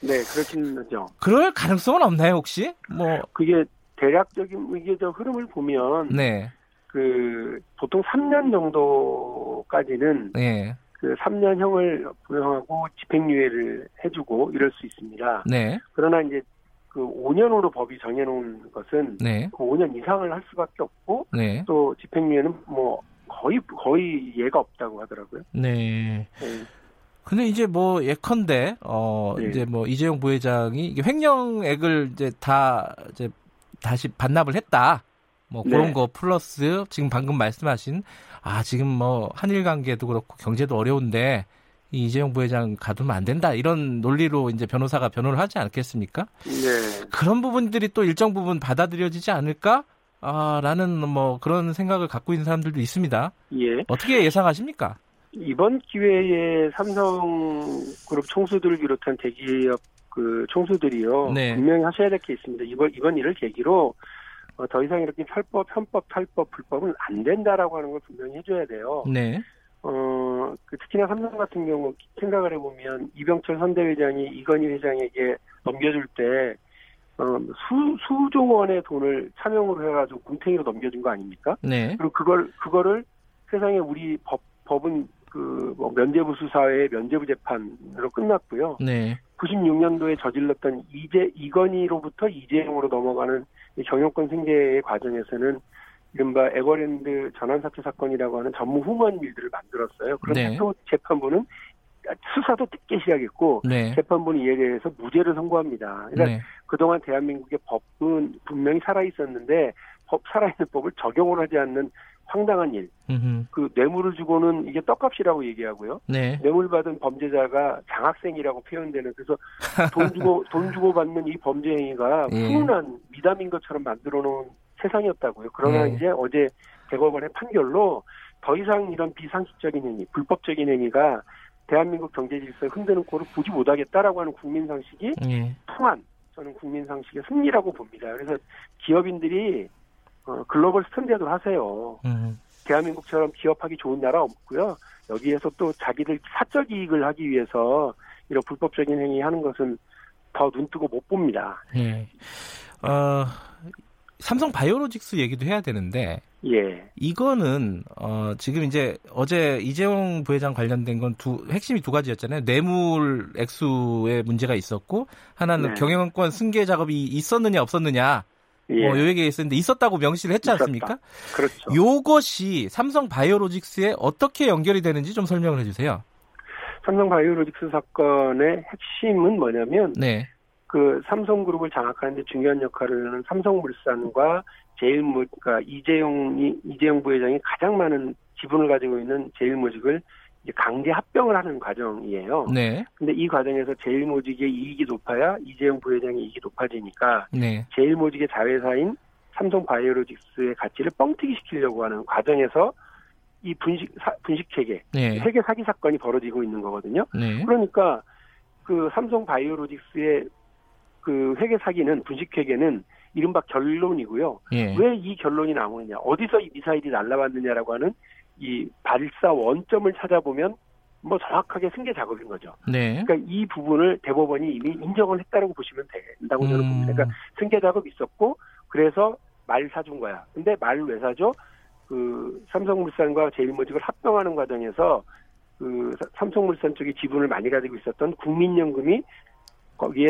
[SPEAKER 5] 네, 그렇긴 하죠.
[SPEAKER 2] 그럴 가능성은 없나요, 혹시? 뭐
[SPEAKER 5] 그게 대략적인, 이게 저 흐름을 보면,
[SPEAKER 2] 네.
[SPEAKER 5] 그, 보통 3년 정도까지는
[SPEAKER 2] 네.
[SPEAKER 5] 그 3년형을 부여하고 집행유예를 해주고 이럴 수 있습니다.
[SPEAKER 2] 네.
[SPEAKER 5] 그러나 이제 그 5년으로 법이 정해놓은 것은
[SPEAKER 2] 네.
[SPEAKER 5] 그 5년 이상을 할 수밖에 없고
[SPEAKER 2] 네.
[SPEAKER 5] 또 집행유예는 뭐 거의 거의 예가 없다고 하더라고요.
[SPEAKER 2] 네.
[SPEAKER 5] 네.
[SPEAKER 2] 근데 이제 뭐 예컨대 어
[SPEAKER 5] 네.
[SPEAKER 2] 이제 뭐 이재용 부회장이 횡령액을 이제 다 이제 다시 반납을 했다. 뭐
[SPEAKER 5] 네.
[SPEAKER 2] 그런 거 플러스 지금 방금 말씀하신 아 지금 뭐 한일 관계도 그렇고 경제도 어려운데 이 이재용 부회장 가두면 안 된다 이런 논리로 이제 변호사가 변호를 하지 않겠습니까?
[SPEAKER 5] 네.
[SPEAKER 2] 그런 부분들이 또 일정 부분 받아들여지지 않을까? 아, 라는 뭐 그런 생각을 갖고 있는 사람들도 있습니다.
[SPEAKER 5] 예.
[SPEAKER 2] 어떻게 예상하십니까?
[SPEAKER 5] 이번 기회에 삼성그룹 총수들을 비롯한 대기업 그 총수들이요
[SPEAKER 2] 네.
[SPEAKER 5] 분명히 하셔야 될 게 있습니다. 이번 이번 일을 계기로 어, 더 이상 이렇게 편법, 편법, 탈법, 불법은 안 된다라고 하는 걸 분명히 해줘야 돼요.
[SPEAKER 2] 네.
[SPEAKER 5] 어, 그 특히나 삼성 같은 경우 생각을 해보면 이병철 선대회장이 이건희 회장에게 넘겨줄 때 어, 수, 수조 원의 돈을 차명으로 해가지고 궁탱이로 넘겨준 거 아닙니까?
[SPEAKER 2] 네.
[SPEAKER 5] 그리고 그걸 그거를 세상에 우리 법 법은 그 뭐 면제부 수사의 면제부 재판으로 끝났고요.
[SPEAKER 2] 네.
[SPEAKER 5] 96년도에 저질렀던 이재 이건희로부터 이재용으로 넘어가는 이 경영권 생계의 과정에서는 이른바 에버랜드 전환사채 사건이라고 하는 전무 후무한 일들을 만들었어요. 그런데
[SPEAKER 2] 네.
[SPEAKER 5] 또 재판부는 수사도 늦게 시작했고
[SPEAKER 2] 네.
[SPEAKER 5] 재판부는 이에 대해서 무죄를 선고합니다. 그러니까
[SPEAKER 2] 네.
[SPEAKER 5] 그동안 대한민국의 법은 분명히 살아 있었는데 법 살아있는 법을 적용을 하지 않는 황당한 일.
[SPEAKER 2] 음흠.
[SPEAKER 5] 그 뇌물을 주고는 이게 떡값이라고 얘기하고요.
[SPEAKER 2] 네.
[SPEAKER 5] 뇌물 받은 범죄자가 장학생이라고 표현되는 그래서 돈 주고 돈 주고 받는 이 범죄 행위가
[SPEAKER 2] 예.
[SPEAKER 5] 훈훈한 미담인 것처럼 만들어 놓은 세상이었다고요. 그러나
[SPEAKER 2] 예.
[SPEAKER 5] 이제 어제 대법원의 판결로 더 이상 이런 비상식적인 행위, 불법적인 행위가 대한민국 경제 질서에 흔드는 꼴을 보지 못하겠다라고 하는 국민 상식이
[SPEAKER 2] 예.
[SPEAKER 5] 통한 저는 국민 상식의 승리라고 봅니다. 그래서 기업인들이 어, global standard를 하세요.
[SPEAKER 2] 음.
[SPEAKER 5] 대한민국처럼 기업하기 좋은 나라 없고요. 여기에서 또 자기들 사적 이익을 하기 위해서 이런 불법적인 행위 하는 것은 더 눈뜨고 못 봅니다.
[SPEAKER 2] 예. 어, 삼성 바이오로직스 얘기도 해야 되는데
[SPEAKER 5] 예.
[SPEAKER 2] 이거는 어, 지금 이제 어제 이재용 부회장 관련된 건 두 핵심이 두 가지였잖아요. 뇌물 액수에 문제가 있었고 하나는
[SPEAKER 5] 네.
[SPEAKER 2] 경영권 승계 작업이 있었느냐 없었느냐
[SPEAKER 5] 예.
[SPEAKER 2] 뭐 요 얘기가 있었는데 있었다고 명시를 했지
[SPEAKER 5] 있었다.
[SPEAKER 2] 않습니까?
[SPEAKER 5] 그렇죠.
[SPEAKER 2] 요것이 삼성 바이오로직스에 어떻게 연결이 되는지 좀 설명을 해주세요.
[SPEAKER 5] 삼성 바이오로직스 사건의 핵심은 뭐냐면
[SPEAKER 2] 네,
[SPEAKER 5] 그 삼성그룹을 장악하는데 중요한 역할을 하는 삼성물산과 제일모 그러니까 이재용이 이재용 부회장이 가장 많은 지분을 가지고 있는 제일모직을 강제 합병을 하는 과정이에요.
[SPEAKER 2] 네,
[SPEAKER 5] 근데 이 과정에서 제일모직의 이익이 높아야 이재용 부회장의 이익이 높아지니까
[SPEAKER 2] 네,
[SPEAKER 5] 제일모직의 자회사인 삼성바이오로직스의 가치를 뻥튀기 시키려고 하는 과정에서 이 분식 사- 분식 체계
[SPEAKER 2] 네,
[SPEAKER 5] 세계 사기 사건이 벌어지고 있는 거거든요.
[SPEAKER 2] 네,
[SPEAKER 5] 그러니까 그 삼성 바이오로직스의 그 회계 사기는 분식 회계는 이른바 결론이고요.
[SPEAKER 2] 예,
[SPEAKER 5] 왜이 결론이 나오느냐? 어디서 이 미사일이 날라왔느냐라고 하는 이 발사 원점을 찾아보면 뭐 정확하게 승계 작업인 거죠.
[SPEAKER 2] 네,
[SPEAKER 5] 그러니까 이 부분을 대법원이 이미 인정을 했다라고 보시면 된다고 저는 봅니다.
[SPEAKER 2] 음.
[SPEAKER 5] 그러니까 승계 작업이 있었고 그래서 말 사준 거야. 근데 말 왜 사죠? 그 삼성물산과 제일모직을 합병하는 과정에서 그 사- 삼성물산 쪽이 지분을 많이 가지고 있었던 국민연금이 거기에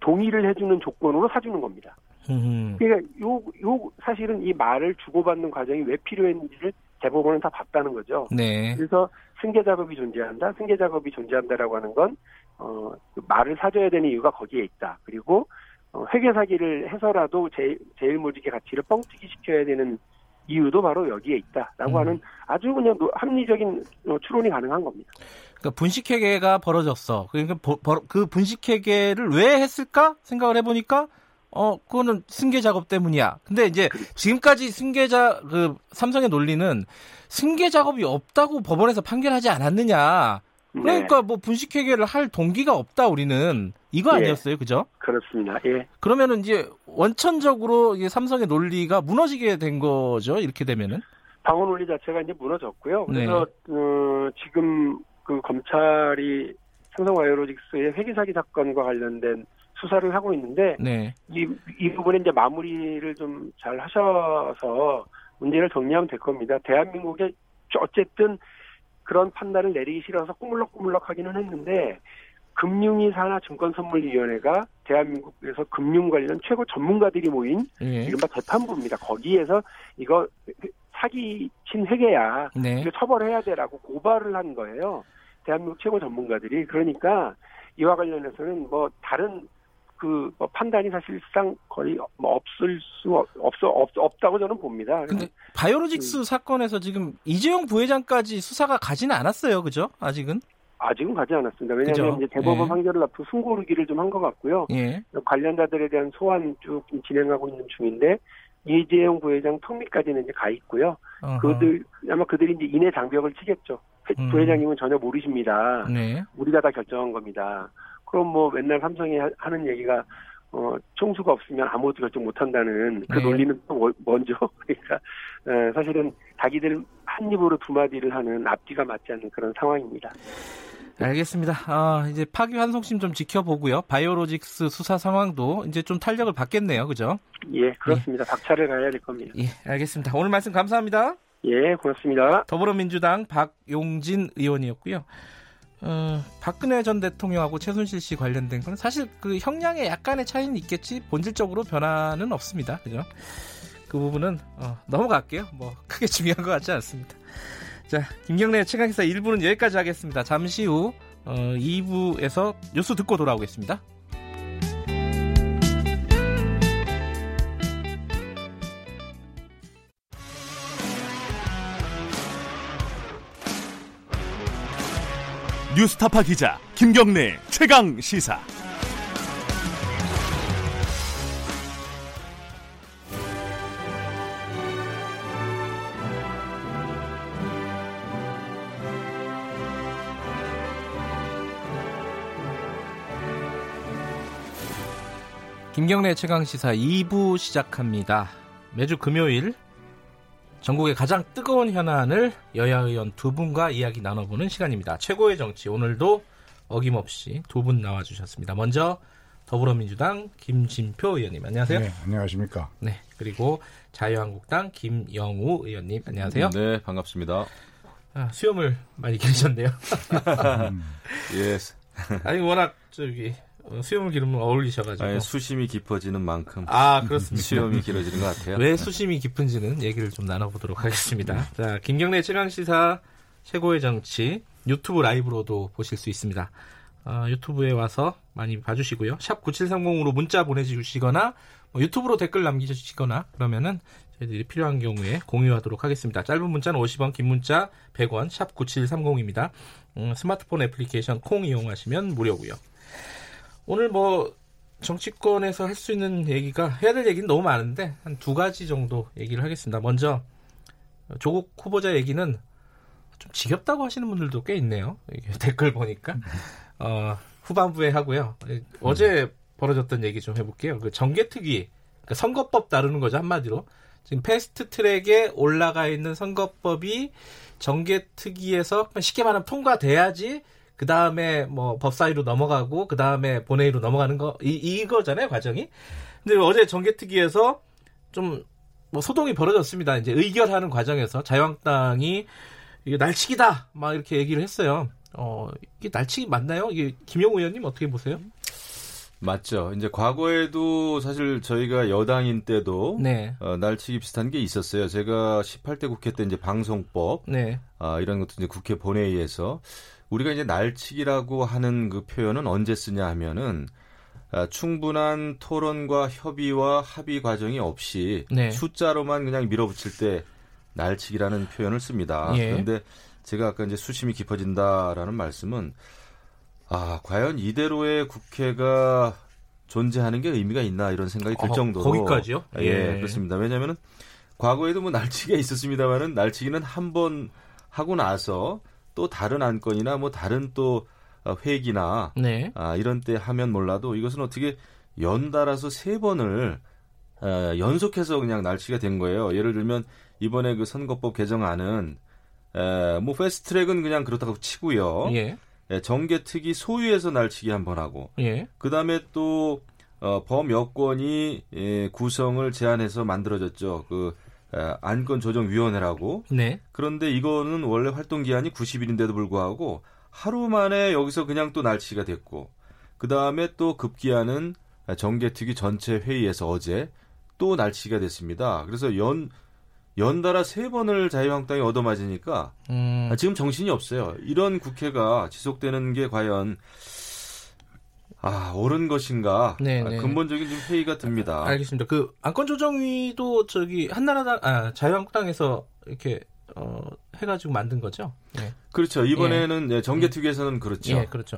[SPEAKER 5] 동의를 해주는 조건으로 사주는 겁니다.
[SPEAKER 2] 음,
[SPEAKER 5] 그러니까 요, 요 사실은 이 말을 주고받는 과정이 왜 필요했는지를 대법원은 다 봤다는 거죠.
[SPEAKER 2] 네,
[SPEAKER 5] 그래서 승계 작업이 존재한다. 승계 작업이 존재한다라고 하는 건 어, 그 말을 사줘야 되는 이유가 거기에 있다. 그리고 어, 회계 사기를 해서라도 제, 제일모직의 가치를 뻥튀기 시켜야 되는 이유도 바로 여기에 있다라고
[SPEAKER 2] 음.
[SPEAKER 5] 하는 아주 그냥 노- 합리적인 어, 추론이 가능한 겁니다.
[SPEAKER 2] 그러니까 분식회계가 벌어졌어. 그러니까 보- 벌- 그 분식회계를 왜 했을까 생각을 해보니까 어 그거는 승계 작업 때문이야. 근데 이제 지금까지 승계자 그 삼성의 논리는 승계 작업이 없다고 법원에서 판결하지 않았느냐. 그러니까 뭐 분식회계를 할 동기가 없다 우리는 이거
[SPEAKER 5] 예.
[SPEAKER 2] 아니었어요, 그죠?
[SPEAKER 5] 그렇습니다. 예.
[SPEAKER 2] 그러면은 이제 원천적으로 삼성의 논리가 무너지게 된 거죠. 이렇게 되면은.
[SPEAKER 5] 방어 논리 자체가 이제 무너졌고요.
[SPEAKER 2] 네.
[SPEAKER 5] 그래서 어, 지금 그 검찰이 삼성바이오로직스의 회계 사기 사건과 관련된 수사를 하고 있는데
[SPEAKER 2] 네.
[SPEAKER 5] 이, 이 부분에 이제 마무리를 좀 잘 하셔서 문제를 정리하면 될 겁니다. 대한민국에 어쨌든 그런 판단을 내리기 싫어서 꾸물럭꾸물럭 하기는 했는데 금융위 산하 증권선물위원회가 대한민국에서 금융 관련 최고 전문가들이 모인
[SPEAKER 2] 예.
[SPEAKER 5] 이른바 재판부입니다. 거기에서 이거 사기 친 회계야.
[SPEAKER 2] 네.
[SPEAKER 5] 이거 처벌해야 돼라고 고발을 한 거예요. 대한민국 최고 전문가들이. 그러니까 이와 관련해서는 뭐 다른 그뭐 판단이 사실상 거의 뭐 없을 수 없, 없어 없, 없다고 저는 봅니다.
[SPEAKER 2] 근데 바이오로직스 사건에서 지금 이재용 부회장까지 수사가 가지는 않았어요, 그죠? 아직은.
[SPEAKER 5] 아직은 가지 않았습니다. 왜냐하면
[SPEAKER 2] 그죠?
[SPEAKER 5] 이제 대법원
[SPEAKER 2] 예.
[SPEAKER 5] 판결을 앞두고 숨고르기를 좀 한 것 같고요.
[SPEAKER 2] 예.
[SPEAKER 5] 관련자들에 대한 소환 쭉 진행하고 있는 중인데 이재용 부회장 턱밑까지는 이제 가 있고요.
[SPEAKER 2] 어허.
[SPEAKER 5] 그들 아마 그들이 이제 인해 장벽을 치겠죠. 회-
[SPEAKER 2] 음.
[SPEAKER 5] 부회장님은 전혀 모르십니다.
[SPEAKER 2] 네.
[SPEAKER 5] 우리가 다 결정한 겁니다. 그럼 뭐 맨날 삼성이 하- 하는 얘기가 어, 총수가 없으면 아무것도 결정 못 한다는 그
[SPEAKER 2] 네.
[SPEAKER 5] 논리는 또 뭐- 뭔죠? 그러니까 어, 사실은 자기들 한 입으로 두 마디를 하는 앞뒤가 맞지 않는 그런 상황입니다.
[SPEAKER 2] 알겠습니다. 아, 이제 파기 환송심 좀 지켜보고요. 바이오로직스 수사 상황도 이제 좀 탄력을 받겠네요. 그죠?
[SPEAKER 5] 예, 그렇습니다. 박차를 가야 될 겁니다.
[SPEAKER 2] 예, 알겠습니다. 오늘 말씀 감사합니다.
[SPEAKER 5] 예, 고맙습니다.
[SPEAKER 2] 더불어민주당 박용진 의원이었고요. 어, 박근혜 전 대통령하고 최순실 씨 관련된 건 사실 그 형량에 약간의 차이는 있겠지 본질적으로 변화는 없습니다. 그죠? 그 부분은 어, 넘어갈게요. 뭐 크게 중요한 것 같지 않습니다. 자, 김경래 최강기사 1부는 여기까지 하겠습니다. 잠시 후 어, 2부에서 뉴스 듣고 돌아오겠습니다.
[SPEAKER 1] 뉴스타파 기자 김경래 최강 시사.
[SPEAKER 2] 김경래 최강 시사 2부 시작합니다. 매주 금요일 전국의 가장 뜨거운 현안을 여야 의원 두 분과 이야기 나눠보는 시간입니다. 최고의 정치 오늘도 어김없이 두 분 나와주셨습니다. 먼저 더불어민주당 김진표 의원님 안녕하세요.
[SPEAKER 6] 네, 안녕하십니까.
[SPEAKER 2] 네 그리고 자유한국당 김영우 의원님 안녕하세요.
[SPEAKER 7] 네, 반갑습니다.
[SPEAKER 2] 아, 수염을 많이 기르셨네요.
[SPEAKER 7] 예.
[SPEAKER 2] 아니 워낙 저기 어, 수염을 기르면 어울리셔가지고.
[SPEAKER 7] 아니, 수심이 깊어지는 만큼
[SPEAKER 2] 아 그렇습니다.
[SPEAKER 7] 수염이 길어지는 것 같아요.
[SPEAKER 2] 왜 수심이 깊은지는 얘기를 좀 나눠보도록 하겠습니다. 자, 김경래 최강 시사 최고의 정치 유튜브 라이브로도 보실 수 있습니다. 어, 유튜브에 와서 많이 봐주시고요. 샵 9730으로 문자 보내주시거나 뭐 유튜브로 댓글 남기시거나 그러면은 저희들이 필요한 경우에 공유하도록 하겠습니다. 짧은 문자는 50원, 긴 문자 100원, 샵 9730입니다. 음, 스마트폰 애플리케이션 콩 이용하시면 무료고요. 오늘 뭐 정치권에서 할 수 있는 얘기가 해야 될 얘기는 너무 많은데 한 두 가지 정도 얘기를 하겠습니다. 먼저 조국 후보자 얘기는 좀 지겹다고 하시는 분들도 꽤 있네요. 댓글 보니까 어, 후반부에 하고요. 어제 벌어졌던 얘기 좀 해볼게요. 그 정개특위 그러니까 선거법 다루는 거죠 한마디로 지금 패스트 트랙에 올라가 있는 선거법이 정개특위에서 쉽게 말하면 통과돼야지 그 다음에 뭐 법사위로 넘어가고 그 다음에 본회의로 넘어가는 거 이, 이거잖아요 과정이. 근데 어제 정개특위에서 좀 뭐 소동이 벌어졌습니다. 이제 의결하는 과정에서 자유한국당이 이게 날치기다 막 이렇게 얘기를 했어요. 어 이게 날치기 맞나요? 이게 김영우 의원님 어떻게 보세요?
[SPEAKER 7] 맞죠. 이제 과거에도 사실 저희가 여당인 때도
[SPEAKER 2] 네.
[SPEAKER 7] 어, 날치기 비슷한 게 있었어요. 제가 18대 국회 때 이제 방송법
[SPEAKER 2] 네.
[SPEAKER 7] 아, 이런 것도 이제 국회 본회의에서 우리가 이제 날치기라고 하는 그 표현은 언제 쓰냐 하면은 아, 충분한 토론과 협의와 합의 과정이 없이
[SPEAKER 2] 네.
[SPEAKER 7] 숫자로만 그냥 밀어붙일 때 날치기라는 표현을 씁니다.
[SPEAKER 2] 예.
[SPEAKER 7] 그런데 제가 아까 이제 수심이 깊어진다라는 말씀은 아 과연 이대로의 국회가 존재하는 게 의미가 있나 이런 생각이 들
[SPEAKER 2] 어,
[SPEAKER 7] 정도로
[SPEAKER 2] 거기까지요?
[SPEAKER 7] 예,
[SPEAKER 2] 예.
[SPEAKER 7] 그렇습니다. 왜냐하면은 과거에도 뭐 날치기가 있었습니다만은 날치기는 한 번 하고 나서 또 다른 안건이나 뭐 다른 또 어, 회기나
[SPEAKER 2] 네.
[SPEAKER 7] 아, 이런 때 하면 몰라도 이것은 어떻게 연달아서 세 번을 어, 연속해서 그냥 날치기가 된 거예요. 예를 들면 이번에 그 선거법 개정안은 에, 뭐 패스트트랙은 그냥 그렇다고 치고요.
[SPEAKER 2] 예.
[SPEAKER 7] 예, 정개특위 소유에서 날치기 한 번 하고
[SPEAKER 2] 예.
[SPEAKER 7] 그 다음에 또 어, 범여권이 예, 구성을 제한해서 만들어졌죠. 그 에, 안건 조정 위원회라고.
[SPEAKER 2] 네.
[SPEAKER 7] 그런데 이거는 원래 활동 기한이 90일인데도 불구하고 하루 만에 여기서 그냥 또 날치기가 됐고 그 다음에 또 급기야는 정개특위 전체 회의에서 어제 또 날치기가 됐습니다. 그래서 연 연달아 세 번을 자유한국당이 얻어맞으니까
[SPEAKER 2] 음,
[SPEAKER 7] 아, 지금 정신이 없어요. 이런 국회가 지속되는 게 과연 아 옳은 것인가
[SPEAKER 2] 네,
[SPEAKER 7] 아,
[SPEAKER 2] 네.
[SPEAKER 7] 근본적인 좀 회의가 듭니다.
[SPEAKER 2] 알겠습니다. 그 안건 조정위도 저기 한나라당, 아, 자유한국당에서 이렇게 어, 해가지고 만든 거죠. 네.
[SPEAKER 7] 그렇죠. 이번에는 예, 정개특위에서는 그렇죠.
[SPEAKER 2] 예, 그렇죠.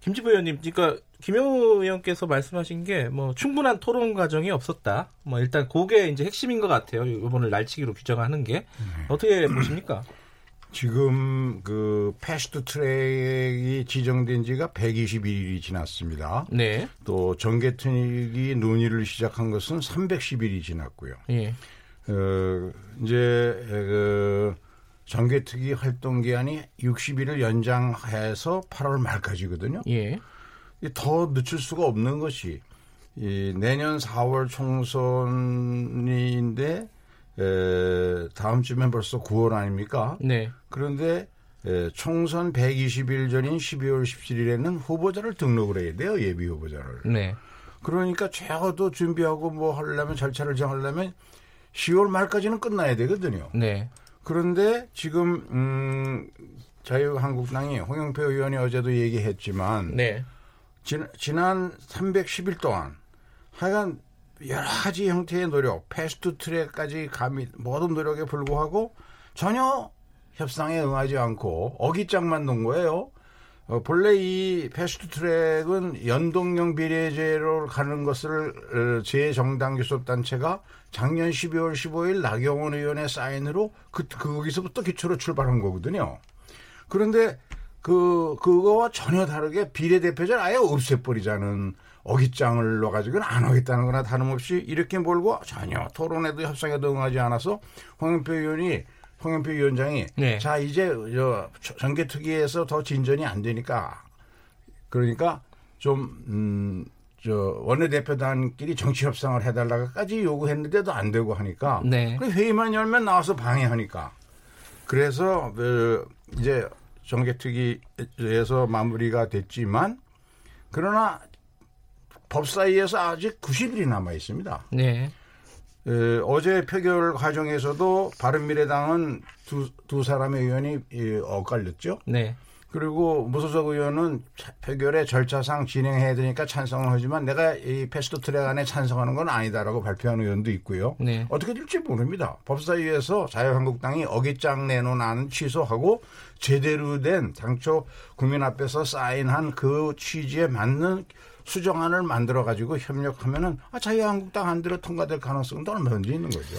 [SPEAKER 2] 김지부 의원님, 그러니까 김영우 의원께서 말씀하신 게 뭐 충분한 토론 과정이 없었다. 뭐 일단 그게 이제 핵심인 것 같아요. 이번을 날치기로 규정하는 게 어떻게 보십니까?
[SPEAKER 6] 지금 그 패스트 트랙이 지정된 지가 121일이 지났습니다.
[SPEAKER 2] 네,
[SPEAKER 6] 또 정개특위 논의를 시작한 것은 310일이 지났고요.
[SPEAKER 2] 예,
[SPEAKER 6] 어, 이제 그 정개특위 활동 기한이 60일을 연장해서 8월 말까지거든요.
[SPEAKER 2] 예,
[SPEAKER 6] 이더 늦출 수가 없는 것이 이 내년 4월 총선인데 에, 다음 주면 벌써 9월 아닙니까?
[SPEAKER 2] 네,
[SPEAKER 6] 그런데 에, 총선 120일 전인 12월 17일에는 후보자를 등록을 해야 돼요 예비 후보자를.
[SPEAKER 2] 네,
[SPEAKER 6] 그러니까 최고도 준비하고 뭐 하려면 절차를 정하려면 10월 말까지는 끝나야 되거든요.
[SPEAKER 2] 네,
[SPEAKER 6] 그런데 지금 음, 자유한국당이 홍영표 의원이 어제도 얘기했지만
[SPEAKER 2] 네,
[SPEAKER 6] 지, 지난 310일 동안 하여간 여러 가지 형태의 노력, 패스트 트랙까지 감히 모든 노력에 불구하고 전혀 협상에 응하지 않고 어깃장만 놓은 거예요. 어, 본래 이 패스트 트랙은 연동형 비례제로 가는 것을 어, 제 정당 교섭단체가 작년 12월 15일 나경원 의원의 사인으로 그, 거기서부터 기초로 출발한 거거든요. 그런데 그 그거와 전혀 다르게 비례대표제를 아예 없애버리자는 어깃장을 넣어가지고는 안 하겠다는 거나 다름없이 이렇게 몰고 전혀 토론에도 협상에도 응하지 않아서 홍영표 의원이 홍영표 위원장이
[SPEAKER 2] 네.
[SPEAKER 6] 자 이제 저 전개특위에서 더 진전이 안 되니까 그러니까 좀 음, 저 원내대표단끼리 정치 협상을 해달라고까지 요구했는데도 안 되고 하니까
[SPEAKER 2] 네.
[SPEAKER 6] 그 회의만 열면 나와서 방해하니까 그래서 그 이제 정개특위에서 마무리가 됐지만 그러나 법사위에서 아직 90일이 남아 있습니다.
[SPEAKER 2] 네.
[SPEAKER 6] 에, 어제 표결 과정에서도 바른미래당은 두, 두 사람의 의원이 이, 엇갈렸죠.
[SPEAKER 2] 네.
[SPEAKER 6] 그리고 무소속 의원은 차- 표결의 절차상 진행해야 되니까 찬성을 하지만 내가 이 패스트 트랙 안에 찬성하는 건 아니다라고 발표한 의원도 있고요.
[SPEAKER 2] 네.
[SPEAKER 6] 어떻게 될지 모릅니다. 법사위에서 자유한국당이 어깃장 내놓은 안은 취소하고 제대로 된 당초 국민 앞에서 사인한 그 취지에 맞는 수정안을 만들어 가지고 협력하면은 아, 자유한국당 안대로 통과될 가능성은 얼마든지 있는 거죠.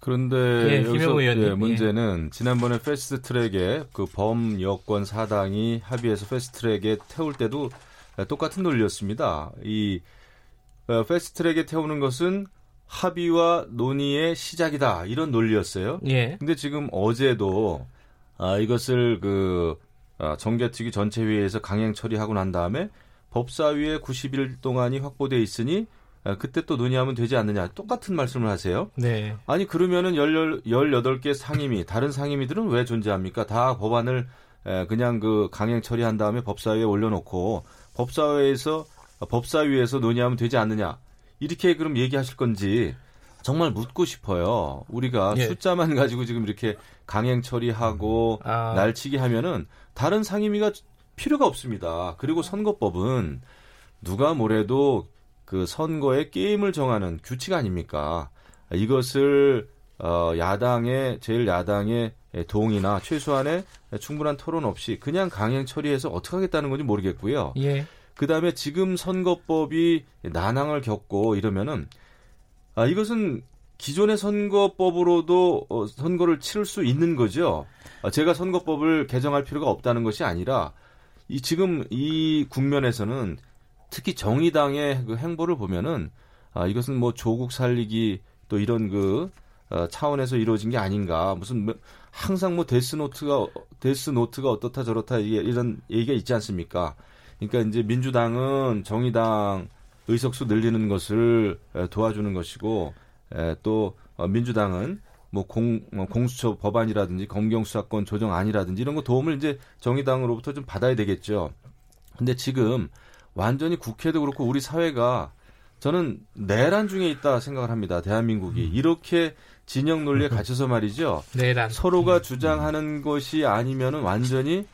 [SPEAKER 7] 그런데
[SPEAKER 2] 예,
[SPEAKER 7] 여기서
[SPEAKER 2] 의원님.
[SPEAKER 7] 예, 문제는 지난번에 패스트 트랙에 그 범여권 사당이 합의해서 패스트 트랙에 태울 때도 똑같은 논리였습니다. 이 어, 패스트 트랙에 태우는 것은 합의와 논의의 시작이다 이런 논리였어요.
[SPEAKER 2] 예.
[SPEAKER 7] 근데 지금 어제도 아, 이것을 그 아, 정개특위 전체 회의에서 강행 처리하고 난 다음에 법사위에 90일 동안이 확보돼 있으니 아, 그때 또 논의하면 되지 않느냐 똑같은 말씀을 하세요.
[SPEAKER 2] 네.
[SPEAKER 7] 아니 그러면은 18, 18개 상임위 다른 상임위들은 왜 존재합니까? 다 법안을 에, 그냥 그 강행 처리한 다음에 법사위에 올려놓고 법사위에서 법사위에서 논의하면 되지 않느냐 이렇게 그럼 얘기하실 건지 정말 묻고 싶어요. 우리가
[SPEAKER 2] 예.
[SPEAKER 7] 숫자만 가지고 지금 이렇게 강행 처리하고
[SPEAKER 2] 아.
[SPEAKER 7] 날치기 하면은 다른 상임위가 필요가 없습니다. 그리고 선거법은 누가 뭐래도 그 선거의 게임을 정하는 규칙 아닙니까? 이것을 어, 야당의 제일 야당의 동의나 최소한의 충분한 토론 없이 그냥 강행 처리해서 어떻게 하겠다는 건지 모르겠고요.
[SPEAKER 2] 예.
[SPEAKER 7] 그다음에 지금 선거법이 난항을 겪고 이러면은 아 이것은 기존의 선거법으로도 어, 선거를 치를 수 있는 거죠. 아, 제가 선거법을 개정할 필요가 없다는 것이 아니라 이 지금 이 국면에서는 특히 정의당의 그 행보를 보면은 아 이것은 뭐 조국 살리기 또 이런 그 어, 차원에서 이루어진 게 아닌가 무슨 뭐 항상 뭐 데스노트가 데스노트가 어떻다 저렇다 이런 얘기가 있지 않습니까? 그러니까 이제 민주당은 정의당 의석수 늘리는 것을 에, 도와주는 것이고 에, 또 어, 민주당은 뭐 공, 어, 공수처 법안이라든지 검경 수사권 조정안이라든지 이런 거 도움을 이제 정의당으로부터 좀 받아야 되겠죠. 근데 지금 완전히 국회도 그렇고 우리 사회가 저는 내란 중에 있다 생각을 합니다. 대한민국이 이렇게 진영 논리에 갇혀서 말이죠.
[SPEAKER 2] 내란.
[SPEAKER 7] 서로가 주장하는 것이 아니면은 완전히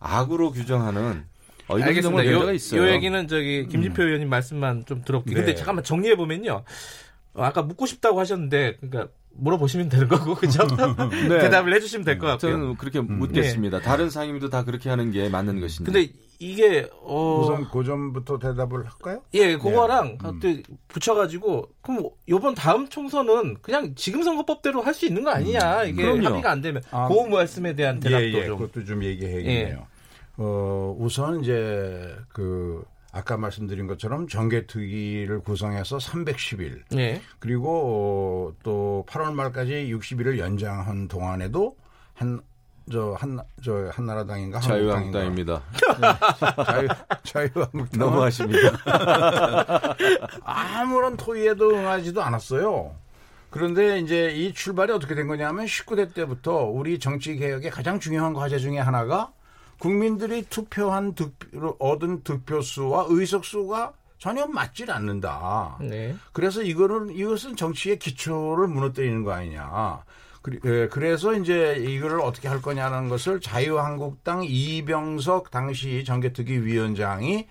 [SPEAKER 7] 악으로 규정하는 어, 이런
[SPEAKER 2] 알겠습니다. 요,
[SPEAKER 7] 있어요. 음.
[SPEAKER 2] 요 얘기는 저기 김진표 의원님 말씀만 좀. 근데
[SPEAKER 6] 네.
[SPEAKER 2] 잠깐만 정리해 보면요. 어, 아까 묻고 싶다고 하셨는데 그러니까 물어보시면 되는 거고 그죠?
[SPEAKER 7] 네.
[SPEAKER 2] 대답을 해주시면 될 것 같고요.
[SPEAKER 7] 저는 그렇게 묻겠습니다. 다른 상임위도 다 그렇게 하는 게 맞는 것인데.
[SPEAKER 2] 근데 이게 어
[SPEAKER 6] 우선 그 점부터 대답을 할까요?
[SPEAKER 2] 예, 그거랑
[SPEAKER 6] 음.
[SPEAKER 2] 또 붙여가지고 그럼 요번 다음 총선은 그냥 지금 선거법대로 할 수 있는 거 아니냐 이게
[SPEAKER 7] 그럼요.
[SPEAKER 2] 합의가 안 되면
[SPEAKER 6] 아,
[SPEAKER 2] 그 말씀에 대한 대답도
[SPEAKER 6] 예, 예,
[SPEAKER 2] 좀
[SPEAKER 6] 그것도 좀 얘기해야겠네요. 어, 우선 이제 그 아까 말씀드린 것처럼 정개특위를 구성해서 310일
[SPEAKER 2] 예.
[SPEAKER 6] 그리고 어, 또 8월 말까지 60일을 연장한 동안에도 한 저 한 저 한나라당인가
[SPEAKER 7] 자유한국당입니다.
[SPEAKER 6] 자유 자유한국당
[SPEAKER 7] 너무하십니다.
[SPEAKER 6] 아무런 토의에도 응하지도 않았어요. 그런데 이제 이 출발이 어떻게 된 거냐면 19대 때부터 우리 정치 개혁의 가장 중요한 과제 중에 하나가 국민들이 투표한 득표, 얻은 득표수와 의석수가 전혀 맞질 않는다.
[SPEAKER 2] 네.
[SPEAKER 6] 그래서 이거는 이것은 정치의 기초를 무너뜨리는 거 아니냐. 예, 그래서 이제 이거를 어떻게 할 거냐는 것을 자유한국당 이병석 당시 정개특위 위원장이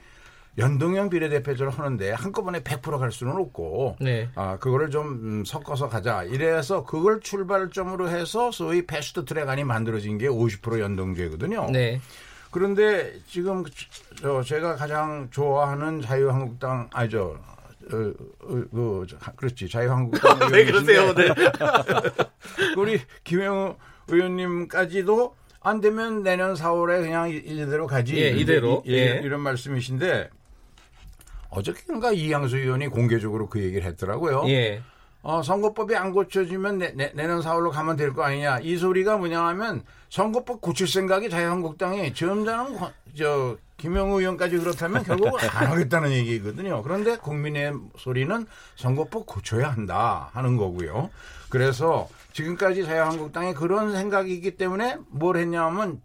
[SPEAKER 6] 연동형 비례대표제를 하는데 한꺼번에 100%갈 수는 없고
[SPEAKER 2] 네.
[SPEAKER 6] 아 그거를 좀 음, 섞어서 가자 이래서 그걸 출발점으로 해서 소위 패스트 트랙안이 만들어진 게 50% 연동제거든요.
[SPEAKER 2] 네.
[SPEAKER 6] 그런데 지금 저 제가 가장 좋아하는 자유한국당 아니죠. 어, 어, 그 자- 그렇지 자유한국당
[SPEAKER 2] 왜 그러세요,
[SPEAKER 6] 의원이신데 우리 김영우 의원님까지도 안 되면 내년 4월에 그냥 이- 이대로 가지.
[SPEAKER 2] 예, 이대로.
[SPEAKER 6] 이, 이-
[SPEAKER 2] 예.
[SPEAKER 6] 이런 말씀이신데 어저께인가 이양수 의원이 공개적으로 그 얘기를 했더라고요.
[SPEAKER 2] 예.
[SPEAKER 6] 어, 선거법이 안 고쳐지면 내, 내, 내년 4월로 가면 될 거 아니냐. 이 소리가 뭐냐 하면 선거법 고칠 생각이 자유한국당이 점잖은 권- 저 김영우 의원까지 그렇다면 결국 안 하겠다는 얘기거든요. 그런데 국민의 소리는 선거법 고쳐야 한다 하는 거고요. 그래서 지금까지 자유한국당이 그런 생각이기 때문에 뭘 했냐 하면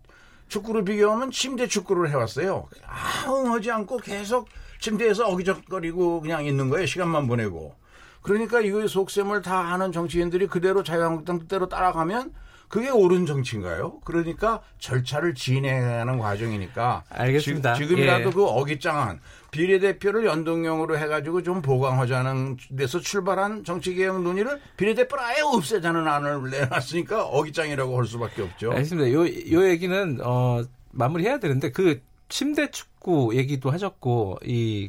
[SPEAKER 6] 축구를 비교하면 침대 축구를 해왔어요. 아웅 하지 않고 계속 침대에서 어기적거리고 그냥 있는 거예요. 시간만 보내고. 그러니까 이거의 속셈을 다 아는 정치인들이 그대로 자유한국당 뜻대로 따라가면 그게 옳은 정치인가요? 그러니까 절차를 진행하는 과정이니까
[SPEAKER 2] 알겠습니다.
[SPEAKER 6] 지, 금이라도
[SPEAKER 2] 예.
[SPEAKER 6] 그 어깃장한 비례대표를 연동형으로 해가지고 좀 보강하자는 데서 출발한 정치개혁 논의를 비례대표를 아예 없애자는 안을 내놨으니까 어깃장이라고 할 수밖에 없죠.
[SPEAKER 2] 알겠습니다. 요, 요 얘기는, 어, 마무리해야 되는데, 그, 침대 축구 얘기도 하셨고, 이,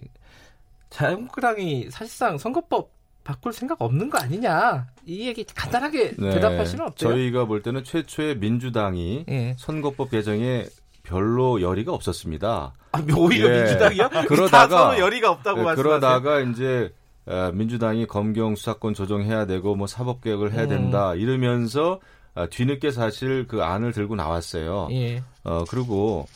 [SPEAKER 2] 자유한국당이 사실상 선거법 바꿀 생각 없는 거 아니냐. 이 얘기 간단하게
[SPEAKER 7] 네.
[SPEAKER 2] 대답할 수는 없대요.
[SPEAKER 7] 저희가 볼 때는 최초의 민주당이
[SPEAKER 2] 예.
[SPEAKER 7] 선거법 개정에 별로 열의가 없었습니다.
[SPEAKER 2] 아, 오히려
[SPEAKER 7] 예.
[SPEAKER 2] 민주당이요?
[SPEAKER 7] 그러다가-
[SPEAKER 2] 열의가 없다고
[SPEAKER 7] 네,
[SPEAKER 2] 말씀하세요.
[SPEAKER 7] 그러다가 이제 어, 민주당이 검경 수사권 조정해야 되고 뭐 사법 개혁을 해야
[SPEAKER 2] 음.
[SPEAKER 7] 된다 이러면서 아, 뒤늦게 사실 그 안을 들고 나왔어요.
[SPEAKER 2] 예.
[SPEAKER 7] 어 그리고